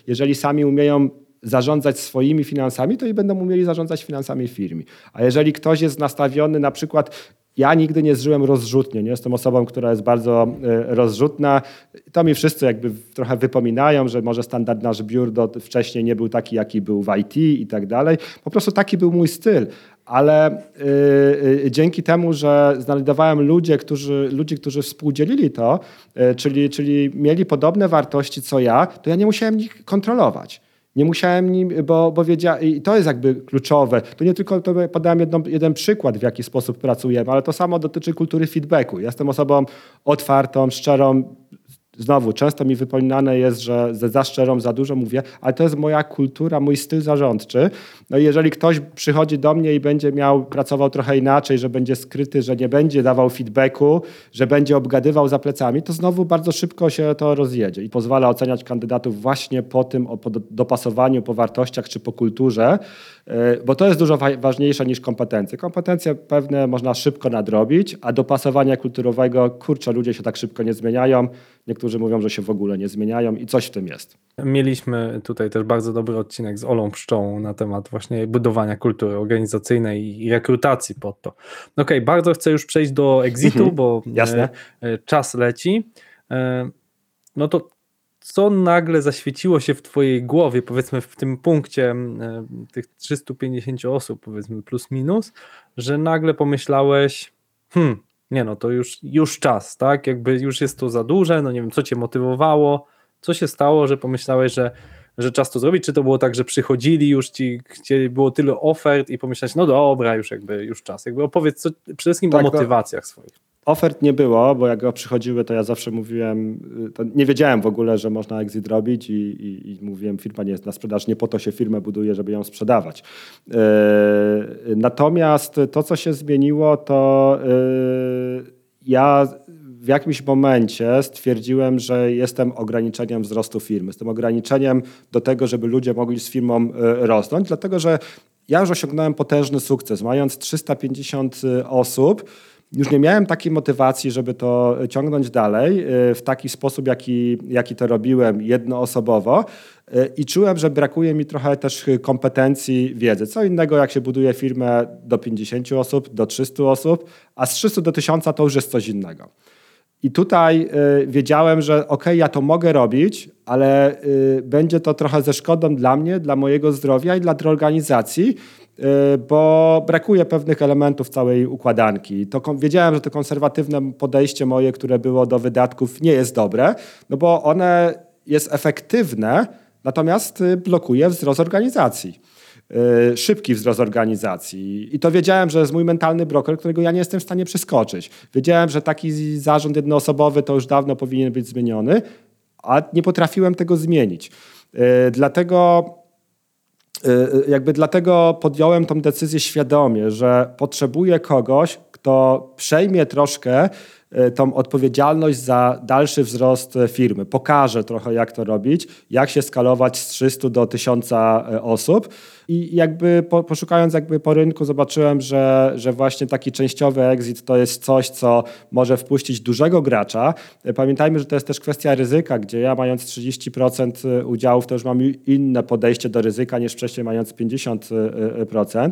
jeżeli sami umieją zarządzać swoimi finansami, to i będą umieli zarządzać finansami firmy. A jeżeli ktoś jest nastawiony na przykład ja nigdy nie żyłem rozrzutnie, nie jestem osobą, która jest bardzo e, rozrzutna. To mi wszyscy jakby trochę wypominają, że może standard nasz biur do, wcześniej nie był taki, jaki był w IT i tak dalej. Po prostu taki był mój styl. Ale yy, dzięki temu, że znajdowałem ludzie, którzy, ludzi, którzy współdzielili to, czyli, czyli mieli podobne wartości co ja, to ja nie musiałem ich kontrolować. Nie musiałem nim, bo, bo wiedziałem, i to jest jakby kluczowe. To nie tylko to podałem jedną, jeden przykład, w jaki sposób pracujemy, ale to samo dotyczy kultury feedbacku. Jestem osobą otwartą, szczerą, Znowu, często mi wypominane jest, że za szczerą za dużo mówię, ale to jest moja kultura, mój styl zarządczy. No jeżeli ktoś przychodzi do mnie i będzie miał, pracował trochę inaczej, że będzie skryty, że nie będzie dawał feedbacku, że będzie obgadywał za plecami, to znowu bardzo szybko się to rozjedzie i pozwala oceniać kandydatów właśnie po tym, po dopasowaniu, po wartościach czy po kulturze, bo to jest dużo ważniejsze niż kompetencje. Kompetencje pewne można szybko nadrobić, a dopasowania kulturowego, kurczę, ludzie się tak szybko nie zmieniają. Niektórzy mówią, że się w ogóle nie zmieniają i coś w tym jest. Mieliśmy tutaj też bardzo dobry odcinek z Olą Pszczołą na temat właśnie budowania kultury organizacyjnej i rekrutacji pod to. Okej, okay, bardzo chcę już przejść do exitu, mhm. bo Jasne. E, czas leci. E, no to co nagle zaświeciło się w twojej głowie, powiedzmy w tym punkcie e, tych 350 osób, powiedzmy plus minus, że nagle pomyślałeś, hmm, nie no, to już, już czas, tak? Jakby już jest to za duże, no nie wiem, co cię motywowało, co się stało, że pomyślałeś, że, że czas to zrobić? Czy to było tak, że przychodzili już ci, było tyle ofert i pomyślałeś, no dobra, już jakby, już czas. Jakby opowiedz co, przede wszystkim tak, o motywacjach swoich. Ofert nie było, bo jak przychodziły, to ja zawsze mówiłem, nie wiedziałem w ogóle, że można exit robić i, i, i, mówiłem, firma nie jest na sprzedaż, nie po to się firmę buduje, żeby ją sprzedawać. Yy, natomiast to, co się zmieniło, to yy, ja w jakimś momencie stwierdziłem, że jestem ograniczeniem wzrostu firmy. Jestem ograniczeniem do tego, żeby ludzie mogli z firmą yy, rosnąć, dlatego że ja już osiągnąłem potężny sukces. Mając 350 osób, już nie miałem takiej motywacji, żeby to ciągnąć dalej y, w taki sposób, jaki, jaki to robiłem jednoosobowo. Y, I czułem, że brakuje mi trochę też kompetencji, wiedzy. Co innego, jak się buduje firmę do 50 osób, do 300 osób, a z 300 do 1000 to już jest coś innego. I tutaj y, wiedziałem, że ok, ja to mogę robić, ale będzie to trochę ze szkodą dla mnie, dla mojego zdrowia i dla organizacji, bo brakuje pewnych elementów całej układanki. To, wiedziałem, że to konserwatywne podejście moje, które było do wydatków, nie jest dobre, no bo one jest efektywne, natomiast y, blokuje wzrost organizacji. Y, szybki wzrost organizacji. I to wiedziałem, że jest mój mentalny broker, którego ja nie jestem w stanie przeskoczyć. Wiedziałem, że taki zarząd jednoosobowy to już dawno powinien być zmieniony, a nie potrafiłem tego zmienić. Dlatego Y, y, jakby dlatego podjąłem tą decyzję świadomie, że potrzebuję kogoś, kto przejmie troszkę y, tą odpowiedzialność za dalszy wzrost firmy. Pokaże trochę, jak to robić, jak się skalować z 300 do 1000 osób i jakby po, poszukając jakby po rynku zobaczyłem, że, że właśnie taki częściowy exit to jest coś, co może wpuścić dużego gracza. Pamiętajmy, że to jest też kwestia ryzyka, gdzie ja mając 30% udziałów to już mam inne podejście do ryzyka niż wcześniej mając 50%.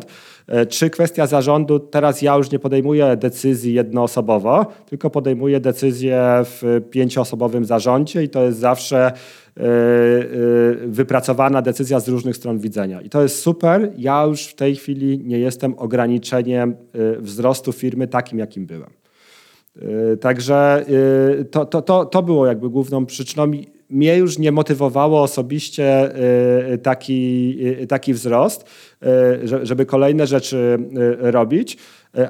Czy kwestia zarządu, teraz ja już nie podejmuję decyzji jednoosobowo, tylko podejmuję decyzję w pięcioosobowym zarządzie i to jest zawsze E, e, wypracowana decyzja z różnych stron widzenia. I to jest super. Ja już w tej chwili nie jestem ograniczeniem e, wzrostu firmy takim, jakim byłem. Także to, to, to, to było jakby główną przyczyną. Mnie już nie motywowało osobiście taki, taki wzrost, żeby kolejne rzeczy robić.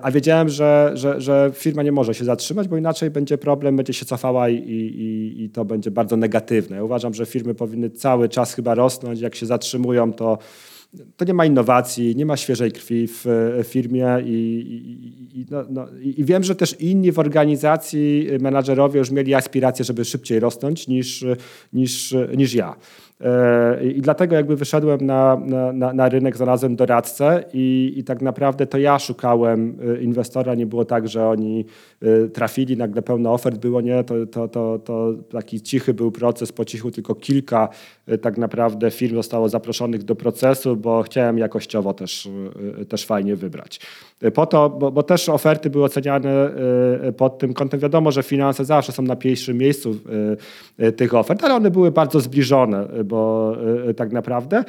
A wiedziałem, że, że, że firma nie może się zatrzymać, bo inaczej będzie problem, będzie się cofała i, i, i to będzie bardzo negatywne. Uważam, że firmy powinny cały czas chyba rosnąć. Jak się zatrzymują, to, to nie ma innowacji, nie ma świeżej krwi w firmie i, i, no, no, i, wiem, że też inni w organizacji menadżerowie już mieli aspiracje, żeby szybciej rosnąć niż, niż, niż ja. E, I dlatego jakby wyszedłem na, na, na rynek, znalazłem doradcę i, i tak naprawdę to ja szukałem e, inwestora. Nie było tak, że oni e, trafili, nagle pełno ofert było, nie. To, to, to, to taki cichy był proces, po cichu tylko kilka tak naprawdę firm zostało zaproszonych do procesu, bo chciałem jakościowo też, też fajnie wybrać. Po to, bo, bo też oferty były oceniane pod tym kątem. Wiadomo, że finanse zawsze są na pierwszym miejscu tych ofert, ale one były bardzo zbliżone bo tak naprawdę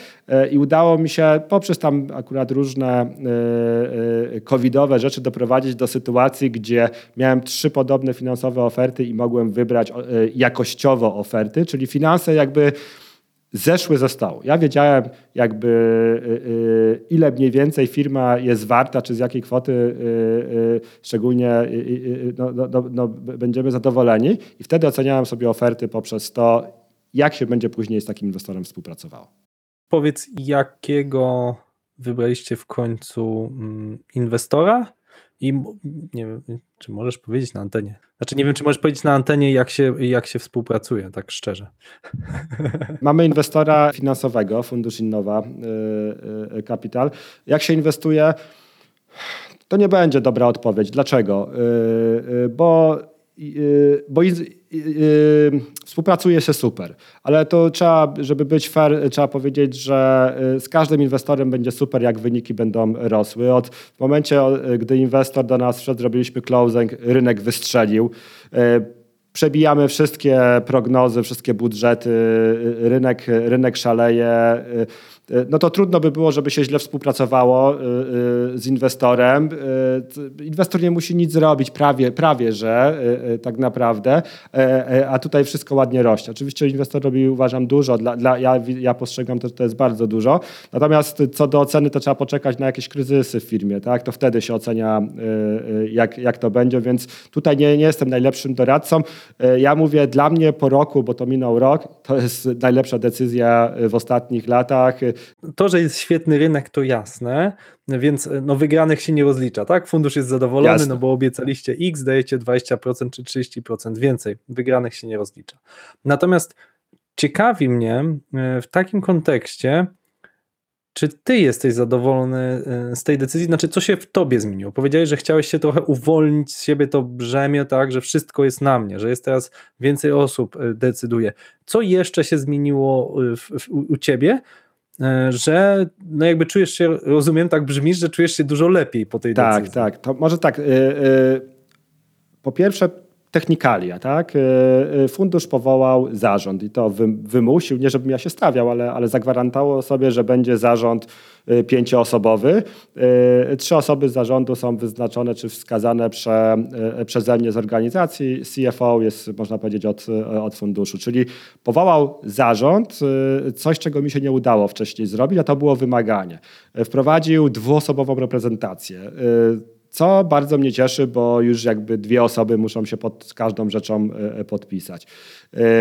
i udało mi się poprzez tam akurat różne covidowe rzeczy doprowadzić do sytuacji, gdzie miałem trzy podobne finansowe oferty i mogłem wybrać jakościowo oferty, czyli finanse jakby zeszły ze stołu. Ja wiedziałem jakby ile mniej więcej firma jest warta, czy z jakiej kwoty szczególnie no, no, no, no będziemy zadowoleni i wtedy oceniałem sobie oferty poprzez to, jak się będzie później z takim inwestorem współpracowało. Powiedz, jakiego wybraliście w końcu mm, inwestora i nie wiem, czy możesz powiedzieć na antenie. Znaczy nie wiem, czy możesz powiedzieć na antenie, jak się, jak się współpracuje, tak szczerze. Mamy inwestora finansowego, Fundusz Innowa y, y, Capital. Jak się inwestuje? To nie będzie dobra odpowiedź. Dlaczego? Y, bo bo współpracuje się super, ale to trzeba, żeby być fair, trzeba powiedzieć, że y, z każdym inwestorem będzie super, jak wyniki będą rosły. Od momencie, gdy inwestor do nas wszedł, zrobiliśmy closing, rynek wystrzelił. Y, przebijamy wszystkie prognozy, wszystkie budżety, y, rynek, rynek szaleje. No to trudno by było, żeby się źle współpracowało e, e, z inwestorem. Inwestor nie musi nic zrobić, prawie, prawie że tak naprawdę, a tutaj wszystko ładnie rośnie. Oczywiście inwestor robi, uważam, dużo, dla, dla, ja, ja postrzegam to, że to jest bardzo dużo, natomiast co do oceny, to trzeba poczekać na jakieś kryzysy w firmie, tak? to wtedy się ocenia, jak, jak to będzie, więc tutaj nie, nie jestem najlepszym doradcą. Ja mówię, dla mnie po roku, bo to minął rok, to jest najlepsza decyzja w ostatnich latach. To, że jest świetny rynek, to jasne, więc no, wygranych się nie rozlicza, tak? Fundusz jest zadowolony, jasne. no bo obiecaliście X, dajecie 20% czy 30% więcej. Wygranych się nie rozlicza. Natomiast ciekawi mnie e, w takim kontekście, czy ty jesteś zadowolony e, z tej decyzji? Znaczy, co się w tobie zmieniło? Powiedziałeś, że chciałeś się trochę uwolnić z siebie to brzemię, tak, że wszystko jest na mnie, że jest teraz więcej osób e, decyduje. Co jeszcze się zmieniło w, w, u ciebie, E, że no jakby czujesz się, rozumiem, tak brzmisz, że czujesz się dużo lepiej po tej tak, decyzji. Tak, tak. To może tak. Yy, yy, po pierwsze, technikalia, tak? Yy, fundusz powołał zarząd i to wymusił, nie żebym ja się stawiał, ale, ale zagwarantował sobie, że będzie zarząd Y, pięcioosobowy. Trzy osoby z zarządu są wyznaczone czy wskazane prze, przeze mnie z organizacji. CFO jest, można powiedzieć, od, od funduszu, czyli powołał zarząd, coś, czego mi się nie udało wcześniej zrobić, a to było wymaganie. Wprowadził dwuosobową reprezentację co bardzo mnie cieszy, bo już jakby dwie osoby muszą się pod każdą rzeczą podpisać.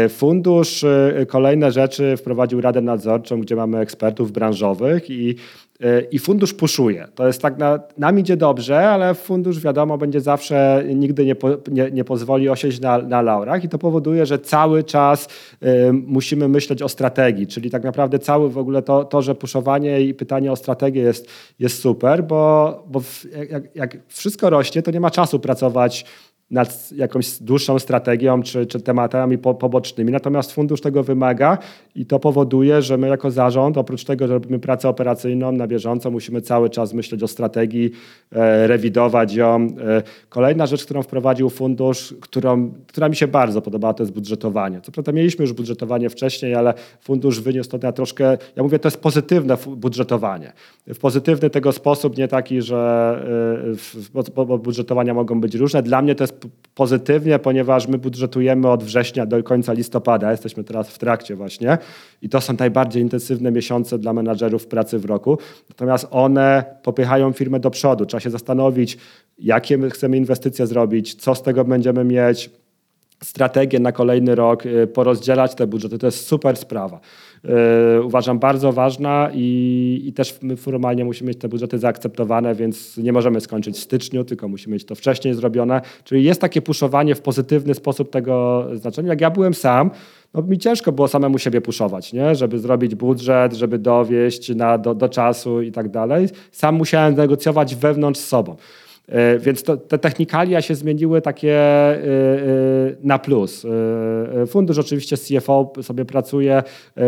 Fundusz kolejne rzeczy wprowadził radę nadzorczą, gdzie mamy ekspertów branżowych i E, i fundusz puszuje. To jest tak, na, nam idzie dobrze, ale fundusz wiadomo będzie zawsze, nigdy nie, po, nie, nie pozwoli osiąść na, na laurach i to powoduje, że cały czas y, musimy myśleć o strategii, czyli tak naprawdę cały w ogóle to, to że puszowanie i pytanie o strategię jest, jest super, bo, bo jak, jak wszystko rośnie, to nie ma czasu pracować nad jakąś dłuższą strategią czy, czy tematami po, pobocznymi. Natomiast fundusz tego wymaga i to powoduje, że my jako zarząd, oprócz tego, że robimy pracę operacyjną na bieżąco, musimy cały czas myśleć o strategii, e, rewidować ją. E, kolejna rzecz, którą wprowadził fundusz, którą, która mi się bardzo podobała, to jest budżetowanie. Co prawda mieliśmy już budżetowanie wcześniej, ale fundusz wyniósł to na troszkę, ja mówię, to jest pozytywne budżetowanie. W pozytywny tego sposób, nie taki, że e, bo, bo budżetowania mogą być różne. Dla mnie to jest pozytywnie, ponieważ my budżetujemy od września do końca listopada. Jesteśmy teraz w trakcie właśnie i to są najbardziej intensywne miesiące dla menadżerów pracy w roku. Natomiast one popychają firmę do przodu. Trzeba się zastanowić, jakie chcemy inwestycje zrobić, co z tego będziemy mieć, strategię na kolejny rok, y, porozdzielać te budżety. To jest super sprawa. Uważam bardzo ważna i, i też my formalnie musimy mieć te budżety zaakceptowane, więc nie możemy skończyć w styczniu, tylko musimy mieć to wcześniej zrobione. Czyli jest takie puszowanie w pozytywny sposób tego znaczenia. Jak ja byłem sam, no mi ciężko było samemu siebie puszować, nie? żeby zrobić budżet, żeby dowieść na, do, do czasu i tak dalej. Sam musiałem negocjować wewnątrz sobą. E, więc to, te technikalia się zmieniły takie e, e, na plus. Fundusz oczywiście CFO sobie pracuje,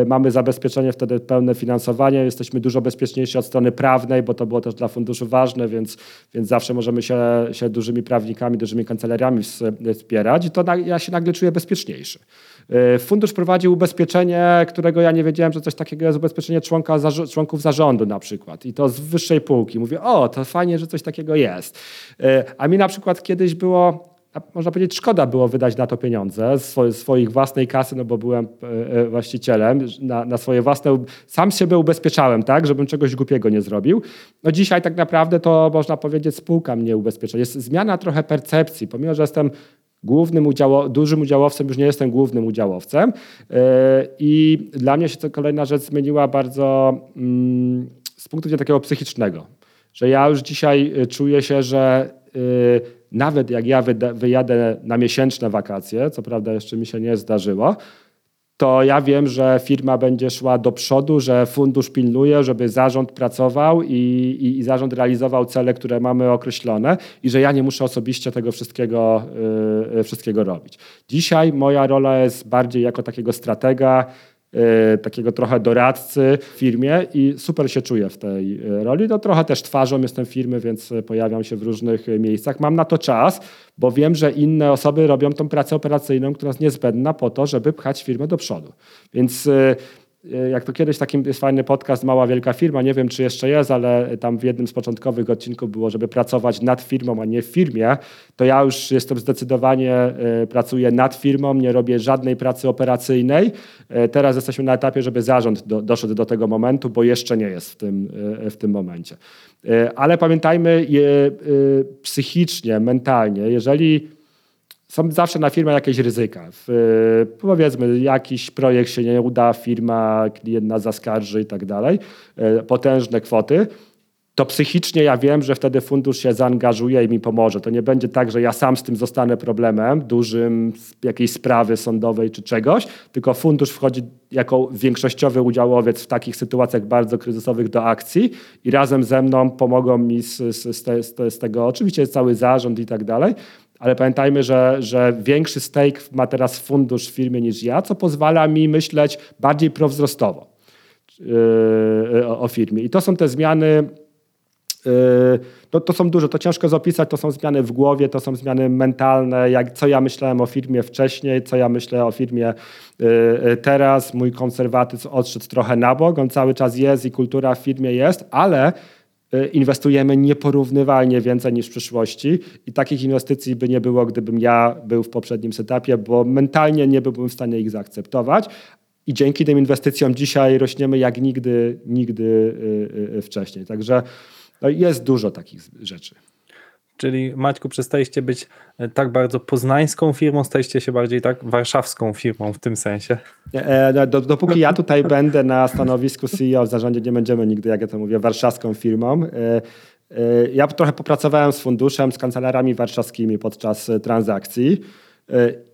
mamy zabezpieczenie wtedy pełne finansowanie, jesteśmy dużo bezpieczniejsi od strony prawnej, bo to było też dla funduszu ważne, więc, więc zawsze możemy się, się dużymi prawnikami, dużymi kancelariami wspierać i to ja się nagle czuję bezpieczniejszy. E, fundusz prowadził ubezpieczenie, którego ja nie wiedziałem, że coś takiego jest ubezpieczenie członka, członków zarządu na przykład i to z wyższej półki. Mówię, o, to fajnie, że coś takiego jest. E, a mi na przykład kiedyś było można powiedzieć, szkoda było wydać na to pieniądze z swoich własnej kasy, no bo byłem e, właścicielem, na, na, swoje własne, sam siebie ubezpieczałem, tak, żebym czegoś głupiego nie zrobił. No dzisiaj tak naprawdę to można powiedzieć spółka mnie ubezpiecza. Jest zmiana trochę percepcji, pomimo, że jestem głównym udziało, dużym udziałowcem, już nie jestem głównym udziałowcem. E, I dla mnie się to kolejna rzecz zmieniła bardzo mm, z punktu widzenia takiego psychicznego, że ja już dzisiaj e, czuję się, że e, nawet jak ja wyjadę na miesięczne wakacje, co prawda jeszcze mi się nie zdarzyło, to ja wiem, że firma będzie szła do przodu, że fundusz pilnuje, żeby zarząd pracował i, i, i zarząd realizował cele, które mamy określone i że ja nie muszę osobiście tego wszystkiego, yy, wszystkiego robić. Dzisiaj moja rola jest bardziej jako takiego stratega, takiego trochę doradcy w firmie i super się czuję w tej e, roli. No trochę też twarzą jestem firmy, więc pojawiam się w różnych miejscach. Mam na to czas, bo wiem, że inne osoby robią tą pracę operacyjną, która jest niezbędna po to, żeby pchać firmę do przodu. Więc e, E, jak to kiedyś taki jest fajny podcast Mała Wielka Firma, nie wiem czy jeszcze jest, ale tam w jednym z początkowych odcinków było, żeby pracować nad firmą, a nie w firmie, to ja już jestem zdecydowanie, e, pracuję nad firmą, nie robię żadnej pracy operacyjnej. E, teraz jesteśmy na etapie, żeby zarząd do, doszedł do tego momentu, bo jeszcze nie jest w tym, w tym momencie. Ale pamiętajmy psychicznie, mentalnie, jeżeli są zawsze na firmę jakieś ryzyka. W, powiedzmy, jakiś projekt się nie uda, firma, klient nas zaskarży i tak dalej, e, potężne kwoty, to psychicznie ja wiem, że wtedy fundusz się zaangażuje i mi pomoże. To nie będzie tak, że ja sam z tym zostanę problemem dużym jakiejś sprawy sądowej czy czegoś, tylko fundusz wchodzi jako większościowy udziałowiec w takich sytuacjach bardzo kryzysowych do akcji i razem ze mną pomogą mi z, z, z, z tego, oczywiście cały zarząd i tak dalej, ale pamiętajmy, że, że większy stake ma teraz fundusz w firmie niż ja, co pozwala mi myśleć bardziej prowzrostowo yy, o, firmie. I to są te zmiany to, to są duże, to ciężko zapisać, to są zmiany w głowie, to są zmiany mentalne, jak, co ja myślałem o firmie wcześniej, co ja myślę o firmie yy, teraz. Mój konserwatyzm odszedł trochę na bok, on cały czas jest i kultura w firmie jest, ale inwestujemy nieporównywalnie więcej niż w przyszłości i takich inwestycji by nie było, gdybym ja był w poprzednim setupie, bo mentalnie nie byłbym w stanie ich zaakceptować. I dzięki tym inwestycjom dzisiaj rośniemy jak nigdy, nigdy y, y, wcześniej. Także no jest dużo takich rzeczy. Czyli Maćku, przestaliście być e, tak bardzo poznańską firmą, staliście się bardziej tak warszawską firmą w tym sensie. E, no, dopóki ja tutaj będę na stanowisku CEO w zarządzie, nie będziemy nigdy, jak ja to mówię, warszawską firmą. E, ja trochę popracowałem z funduszem, z kancelarami warszawskimi podczas transakcji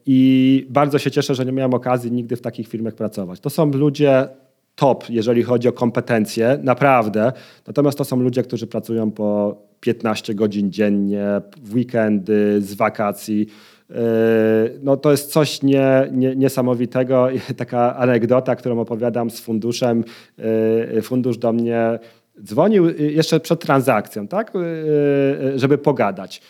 i bardzo się cieszę, że nie miałem okazji nigdy w takich firmach pracować. To są ludzie top, jeżeli chodzi o kompetencje, naprawdę. Natomiast to są ludzie, którzy pracują po 15 godzin dziennie, w weekendy, z wakacji. Yy, no to jest coś nie, nie, niesamowitego. Taka anegdota, którą opowiadam z funduszem. Yy, fundusz do mnie dzwonił jeszcze przed transakcją, tak? Yy, żeby pogadać.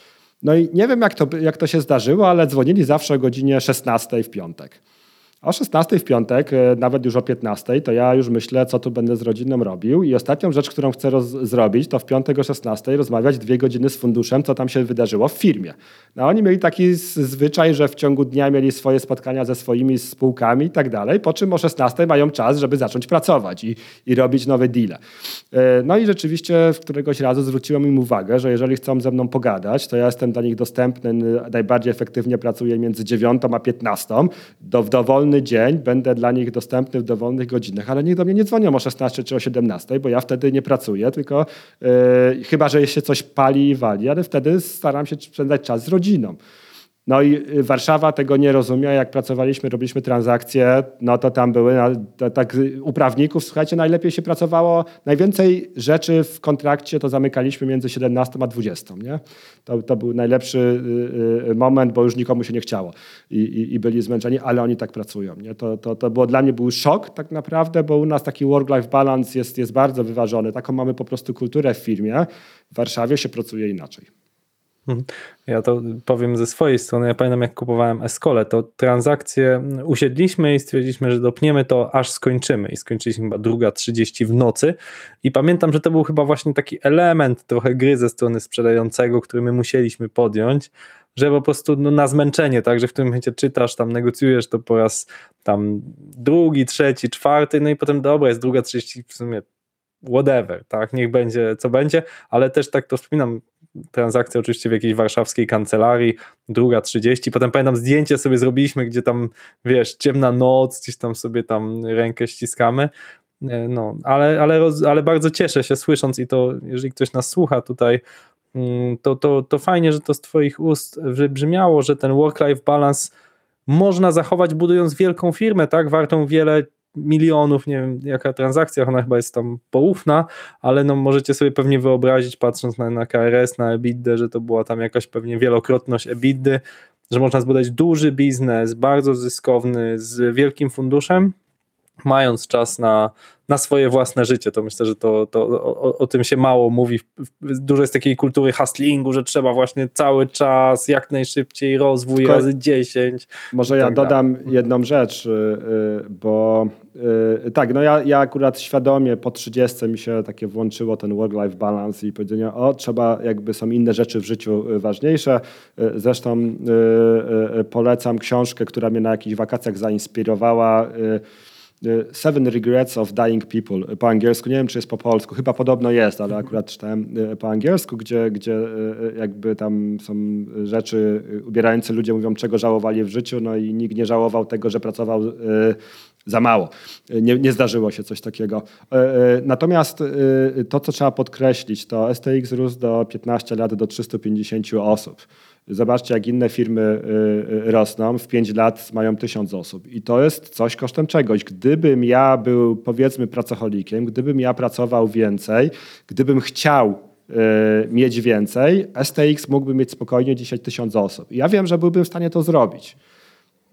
No i nie wiem, jak to, jak to się zdarzyło, ale dzwonili zawsze o godzinie 16 w piątek. O 16 w piątek, e, nawet już o 15, to ja już myślę, co tu będę z rodziną robił. I ostatnią rzecz, którą chcę zrobić, to w piątek o 16 rozmawiać dwie godziny z funduszem, co tam się wydarzyło w firmie. No oni mieli taki zwyczaj, że w ciągu dnia mieli swoje spotkania ze swoimi spółkami i tak dalej, po czym o 16 mają czas, żeby zacząć pracować i, i robić nowe deale. E, no i rzeczywiście w któregoś razu zwróciłem im uwagę, że jeżeli chcą ze mną pogadać, to ja jestem dla nich dostępny, najbardziej efektywnie pracuję między 9 a 15 do, w dowolnym wolny dzień, będę dla nich dostępny w dowolnych godzinach, ale niech do mnie nie dzwonią o 16 czy o 17, bo ja wtedy nie pracuję, tylko yy, chyba, że się coś pali i wali, ale wtedy staram się spędzać czas z rodziną. No i y, Warszawa tego nie rozumie. Jak pracowaliśmy, robiliśmy transakcje, no to tam były, tak u prawników, słuchajcie, najlepiej się pracowało, najwięcej rzeczy w kontrakcie to zamykaliśmy między 17 a 20, nie? To, to był najlepszy y, y, moment, bo już nikomu się nie chciało i, i, i byli zmęczeni, ale oni tak pracują, nie? To, to, to było dla mnie był szok tak naprawdę, bo u nas taki work-life balance jest, jest bardzo wyważony. Taką mamy po prostu kulturę w firmie. W Warszawie się pracuje inaczej. Mhm. Ja to powiem ze swojej strony. Ja pamiętam, jak kupowałem Escole, to transakcje usiedliśmy i stwierdziliśmy, że dopniemy to, aż skończymy. I skończyliśmy chyba druga 30 w nocy. I pamiętam, że to był chyba właśnie taki element trochę gry ze strony sprzedającego, który my musieliśmy podjąć, że po prostu no, na zmęczenie, tak, że w którym momencie czytasz, tam negocjujesz to po raz tam drugi, trzeci, czwarty, no i potem dobra, jest druga 30 w sumie whatever, tak, niech będzie co będzie, ale też tak to wspominam, transakcja oczywiście w jakiejś warszawskiej kancelarii, druga 30, potem pamiętam zdjęcie sobie zrobiliśmy, gdzie tam, wiesz, ciemna noc, gdzieś tam sobie tam rękę ściskamy, e, no, ale, ale, ale bardzo cieszę się słysząc i to, jeżeli ktoś nas słucha tutaj, mm, to, to, to fajnie, że to z twoich ust wybrzmiało, że ten work-life balance można zachować budując wielką firmę, tak, wartą wiele milionów, nie wiem jaka transakcja, ona chyba jest tam poufna, ale no możecie sobie pewnie wyobrazić, patrząc na, na KRS, na EBITDA, że to była tam jakaś pewnie wielokrotność EBITDA, że można zbudować duży biznes, bardzo zyskowny, z wielkim funduszem, mając czas na, na swoje własne życie. To myślę, że to, to o, o, tym się mało mówi. Dużo jest takiej kultury hustlingu, że trzeba właśnie cały czas, jak najszybciej rozwój Tylko razy 10. Może ja tak dodam dalej. jedną rzecz, y, y, bo y, tak, no ja, ja akurat świadomie po 30 mi się takie włączyło ten work-life balance i powiedzenie, o trzeba, jakby są inne rzeczy w życiu ważniejsze. Zresztą polecam książkę, która mnie na jakichś wakacjach zainspirowała Seven Regrets of Dying People po angielsku. Nie wiem, czy jest po polsku. Chyba podobno jest, ale akurat czytałem e, po angielsku, gdzie, gdzie jakby tam są rzeczy ubierające ludzie mówią, czego żałowali w życiu, no i nikt nie żałował tego, że pracował za mało. Nie, nie zdarzyło się coś takiego. Natomiast to, co trzeba podkreślić, to STX rósł do 15 lat do 350 osób. Zobaczcie, jak inne firmy y, y, rosną, w 5 lat mają tysiąc osób. I to jest coś kosztem czegoś. Gdybym ja był, powiedzmy, pracocholikiem, gdybym ja pracował więcej, gdybym chciał y, mieć więcej, STX mógłby mieć spokojnie dzisiaj tysiąc osób. I ja wiem, że byłbym w stanie to zrobić.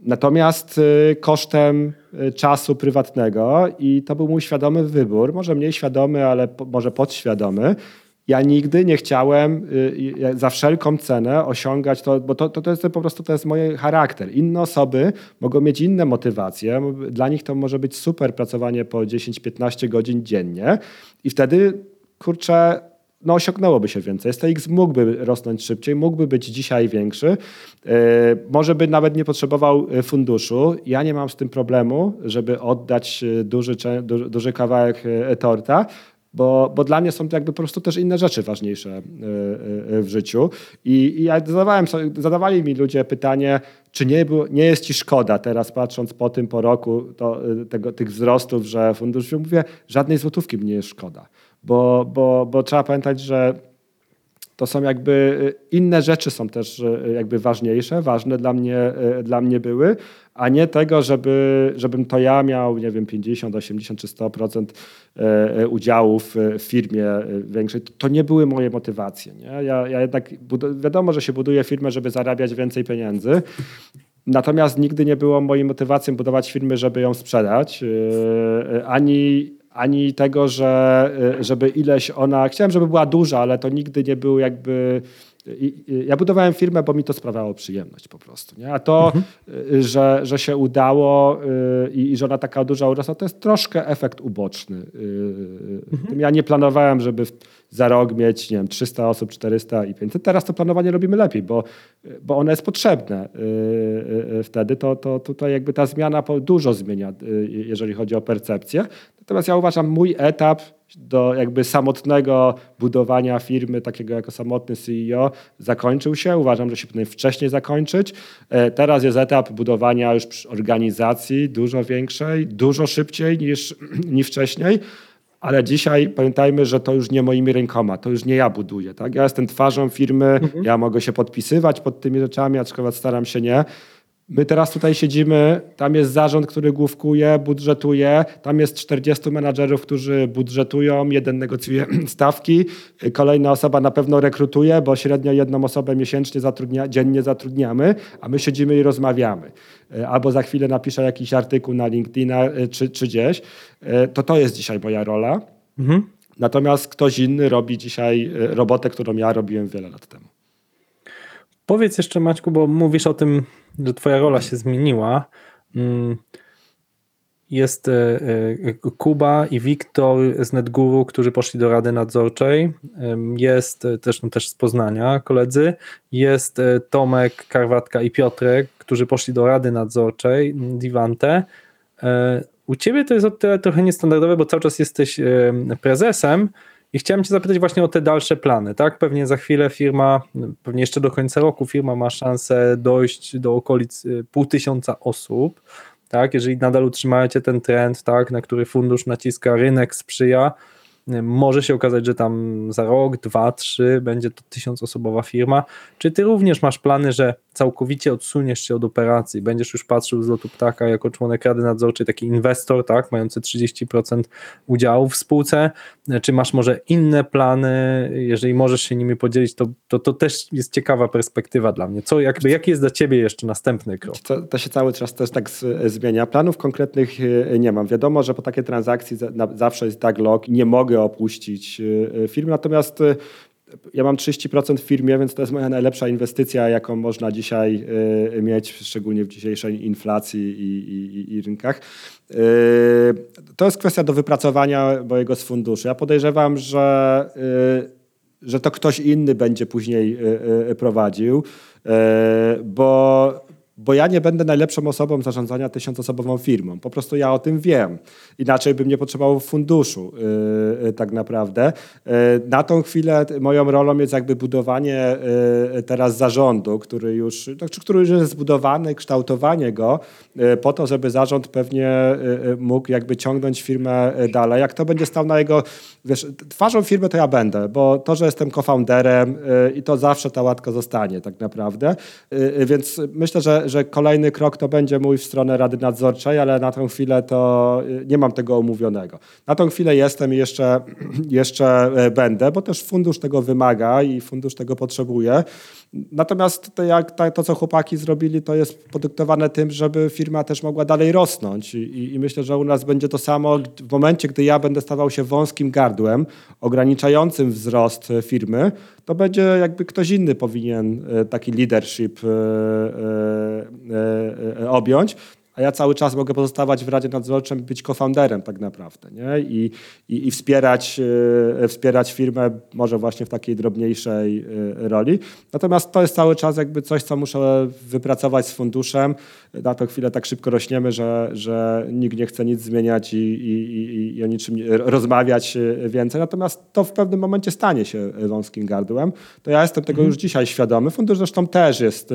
Natomiast kosztem czasu prywatnego i to był mój świadomy wybór, może mniej świadomy, ale może podświadomy, ja nigdy nie chciałem y, za wszelką cenę osiągać to, bo to, to, to jest po prostu to jest mój charakter. Inne osoby mogą mieć inne motywacje. Dla nich to może być super pracowanie po 10-15 godzin dziennie i wtedy, kurczę, no osiągnęłoby się więcej. STX mógłby rosnąć szybciej, mógłby być dzisiaj większy. Y, może by nawet nie potrzebował y, funduszu. Ja nie mam z tym problemu, żeby oddać duży, duży, duży kawałek torta, bo, bo dla mnie są to jakby po prostu też inne rzeczy ważniejsze e, e, w życiu. I, i ja zadawałem, zadawali mi ludzie pytanie, czy nie, było, nie jest ci szkoda teraz patrząc po tym, po roku to, tego, tych wzrostów, że fundusz, mówię, żadnej złotówki mi nie jest szkoda. Bo, bo, bo trzeba pamiętać, że to są jakby inne rzeczy są też jakby ważniejsze, ważne dla mnie, dla mnie były, a nie tego, żeby, żebym to ja miał, nie wiem, 50, 80 czy 100% e, e, udziałów w firmie e, większej. To nie były moje motywacje. Nie? Ja, ja jednak, wiadomo, że się buduje firmę, żeby zarabiać więcej pieniędzy, Natomiast nigdy nie było moją motywacją budować firmy, żeby ją sprzedać, ani, ani tego, że, żeby ileś ona. Chciałem, żeby była duża, ale to nigdy nie był jakby ja budowałem firmę, bo mi to sprawiało przyjemność po prostu. Nie? A to, mhm. Y, że, że się udało y, i, i że ona taka duża urosła, to jest troszkę efekt uboczny. Y, mhm. Ja nie planowałem, żeby za rok mieć nie wiem, 300 osób, 400 i 500. Teraz to planowanie robimy lepiej, bo, bo ono jest potrzebne wtedy. To, to tutaj jakby ta zmiana dużo zmienia, jeżeli chodzi o percepcję. Natomiast ja uważam, mój etap do jakby samotnego budowania firmy, takiego jako samotny CEO, zakończył się. Uważam, że się powinien wcześniej zakończyć. E, teraz jest etap budowania już organizacji dużo większej, dużo szybciej niż, niż wcześniej. Ale dzisiaj pamiętajmy, że to już nie moimi rękoma, to już nie ja buduję. Tak? Ja jestem twarzą firmy, mhm. ja mogę się podpisywać pod tymi rzeczami, aczkolwiek staram się nie. My teraz tutaj siedzimy, tam jest zarząd, który główkuje, budżetuje, tam jest 40 menadżerów, którzy budżetują, jeden negocjuje stawki, kolejna osoba na pewno rekrutuje, bo średnio jedną osobę miesięcznie zatrudnia, dziennie zatrudniamy, a my siedzimy i rozmawiamy. Albo za chwilę napiszę jakiś artykuł na LinkedIna e, czy, czy gdzieś. E, to to jest dzisiaj moja rola. Mhm. Natomiast ktoś inny robi dzisiaj e, robotę, którą ja robiłem wiele lat temu. Powiedz jeszcze Maćku, bo mówisz o tym że twoja rola się zmieniła. Mm, jest e, e, Kuba i Wiktor z NetGuru, którzy poszli do Rady Nadzorczej. Jest e, też, no też z Poznania koledzy. Jest Tomek, Karwatka i Piotrek, którzy poszli do Rady Nadzorczej Divante. U ciebie to jest o tyle trochę niestandardowe, bo cały czas jesteś prezesem, i chciałem Cię zapytać właśnie o te dalsze plany, tak? Pewnie za chwilę firma, pewnie jeszcze do końca roku firma ma szansę dojść do okolic y, pół tysiąca osób, tak? Jeżeli nadal utrzymacie ten trend, tak, na który fundusz naciska, rynek sprzyja, może się okazać, że tam za rok, dwa, trzy będzie to tysiącosobowa firma. Czy ty również masz plany, że całkowicie odsuniesz się od operacji, będziesz już patrzył z lotu ptaka jako członek Rady Nadzorczej, taki inwestor, tak, mający 30% udziału w spółce, czy masz może inne plany, jeżeli możesz się nimi podzielić, to, to, to też jest ciekawa perspektywa dla mnie. Co, jakby, jaki jest dla ciebie jeszcze następny krok? To, to się cały czas też tak zmienia. Planów konkretnych e, nie mam. Wiadomo, że po takiej transakcji zawsze jest tak log, nie mogę opuścić e, firmy, natomiast ja mam 30% w firmie, więc to jest moja najlepsza inwestycja, jaką można dzisiaj mieć, szczególnie w dzisiejszej inflacji i, i, i rynkach. To jest kwestia do wypracowania mojego z funduszu. Ja podejrzewam, że, że to ktoś inny będzie później prowadził, bo bo ja nie będę najlepszą osobą zarządzania tysiącosobową firmą. Po prostu ja o tym wiem. Inaczej bym nie potrzebował funduszu yy, tak naprawdę. Yy, na tą chwilę moją rolą jest jakby budowanie yy, teraz zarządu, który już, znaczy, który już jest zbudowany, kształtowanie go yy, po to, żeby zarząd pewnie yy, mógł jakby ciągnąć firmę dalej. Jak to będzie stał na jego, wiesz, twarzą firmy to ja będę, bo to, że jestem co-founderem i to zawsze ta łatka zostanie tak naprawdę. Więc myślę, że że kolejny krok to będzie mój w stronę Rady Nadzorczej, ale na tą chwilę to y, nie mam tego omówionego. Na tą chwilę jestem i jeszcze, jeszcze e, będę, bo też fundusz tego wymaga i fundusz tego potrzebuje. Natomiast to, jak, to, co chłopaki zrobili, to jest podyktowane tym, żeby firma też mogła dalej rosnąć. I, I, myślę, że u nas będzie to samo w momencie, gdy ja będę stawał się wąskim gardłem, ograniczającym wzrost firmy, to będzie jakby ktoś inny powinien e, taki leadership e, objąć a ja cały czas mogę pozostawać w Radzie Nadzorczej i być co-founderem tak naprawdę nie? I, i, i wspierać, e, wspierać firmę może właśnie w takiej drobniejszej e, roli. Natomiast to jest cały czas jakby coś, co muszę wypracować z funduszem. Na tę chwilę tak szybko rośniemy, że, że nikt nie chce nic zmieniać i, i, i o niczym rozmawiać e, więcej. Natomiast to w pewnym momencie stanie się wąskim gardłem. To ja jestem tego mhm. już dzisiaj świadomy. Fundusz zresztą też jest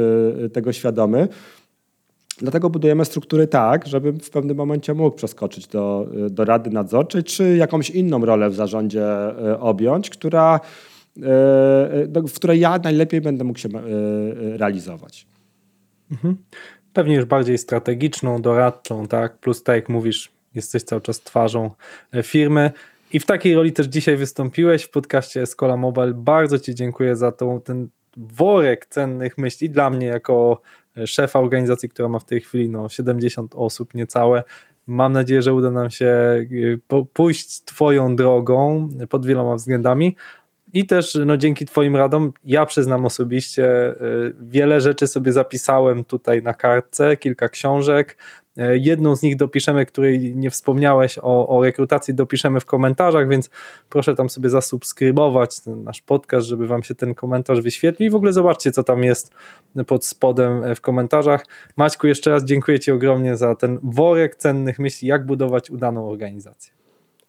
tego świadomy. Dlatego budujemy struktury tak, żeby w pewnym momencie mógł przeskoczyć do, do Rady Nadzorczej, czy jakąś inną rolę w zarządzie e, objąć, która, e, w której ja najlepiej będę mógł się e, realizować. Mhm. Pewnie już bardziej strategiczną, doradczą, tak? Plus tak jak mówisz, jesteś cały czas twarzą firmy. I w takiej roli też dzisiaj wystąpiłeś w podcaście Escola Mobile. Bardzo Ci dziękuję za tą, ten worek cennych myśli dla mnie jako szefa organizacji, która ma w tej chwili no, 70 osób niecałe. Mam nadzieję, że uda nam się y, pójść Twoją drogą pod wieloma względami. I też no, dzięki Twoim radom, ja przyznam osobiście, y, wiele rzeczy sobie zapisałem tutaj na kartce, kilka książek, jedną z nich dopiszemy, której nie wspomniałeś o, o rekrutacji, dopiszemy w komentarzach, więc proszę tam sobie zasubskrybować ten nasz podcast, żeby Wam się ten komentarz wyświetlił i w ogóle zobaczcie, co tam jest pod spodem e, w komentarzach. Maćku, jeszcze raz dziękuję Ci ogromnie za ten worek cennych myśli, jak budować udaną organizację.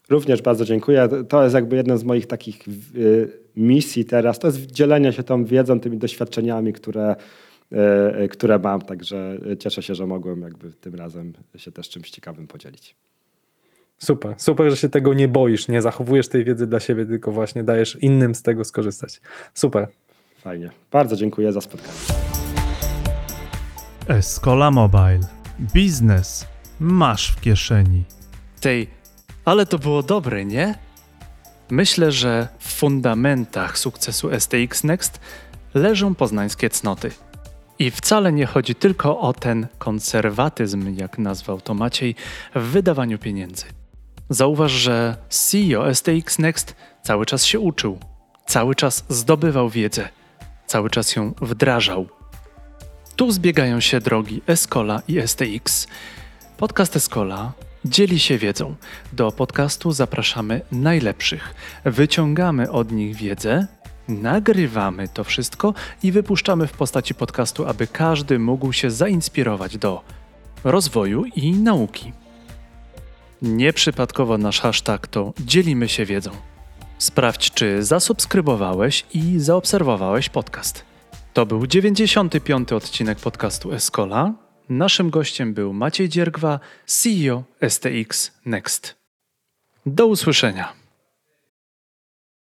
Również bardzo dziękuję. To jest jakby jedna z moich takich y, misji teraz. To jest dzielenie się tą wiedzą, tymi doświadczeniami, które, które mam. Także cieszę się, że mogłem jakby tym razem się też czymś ciekawym podzielić. Super, super, że się tego nie boisz, nie zachowujesz tej wiedzy dla siebie, tylko właśnie dajesz innym z tego skorzystać. Super. Fajnie. Bardzo dziękuję za spotkanie. Escola Mobile. Biznes masz w kieszeni. Tej, ale to było dobre, nie? Myślę, że w fundamentach sukcesu STX Next leżą poznańskie cnoty. I wcale nie chodzi tylko o ten konserwatyzm, jak nazwał to Maciej, w wydawaniu pieniędzy. Zauważ, że CEO STX Next cały czas się uczył, cały czas zdobywał wiedzę, cały czas ją wdrażał. Tu zbiegają się drogi Escola i STX. Podcast Escola dzieli się wiedzą. Do podcastu zapraszamy najlepszych. Wyciągamy od nich wiedzę, nagrywamy to wszystko i wypuszczamy w postaci podcastu, aby każdy mógł się zainspirować do rozwoju i nauki. Nieprzypadkowo nasz hashtag to dzielimy się wiedzą. Sprawdź, czy zasubskrybowałeś i zaobserwowałeś podcast. To był 95. odcinek podcastu Escola. Naszym gościem był Maciej Dziergwa, CEO STX Next. Do usłyszenia.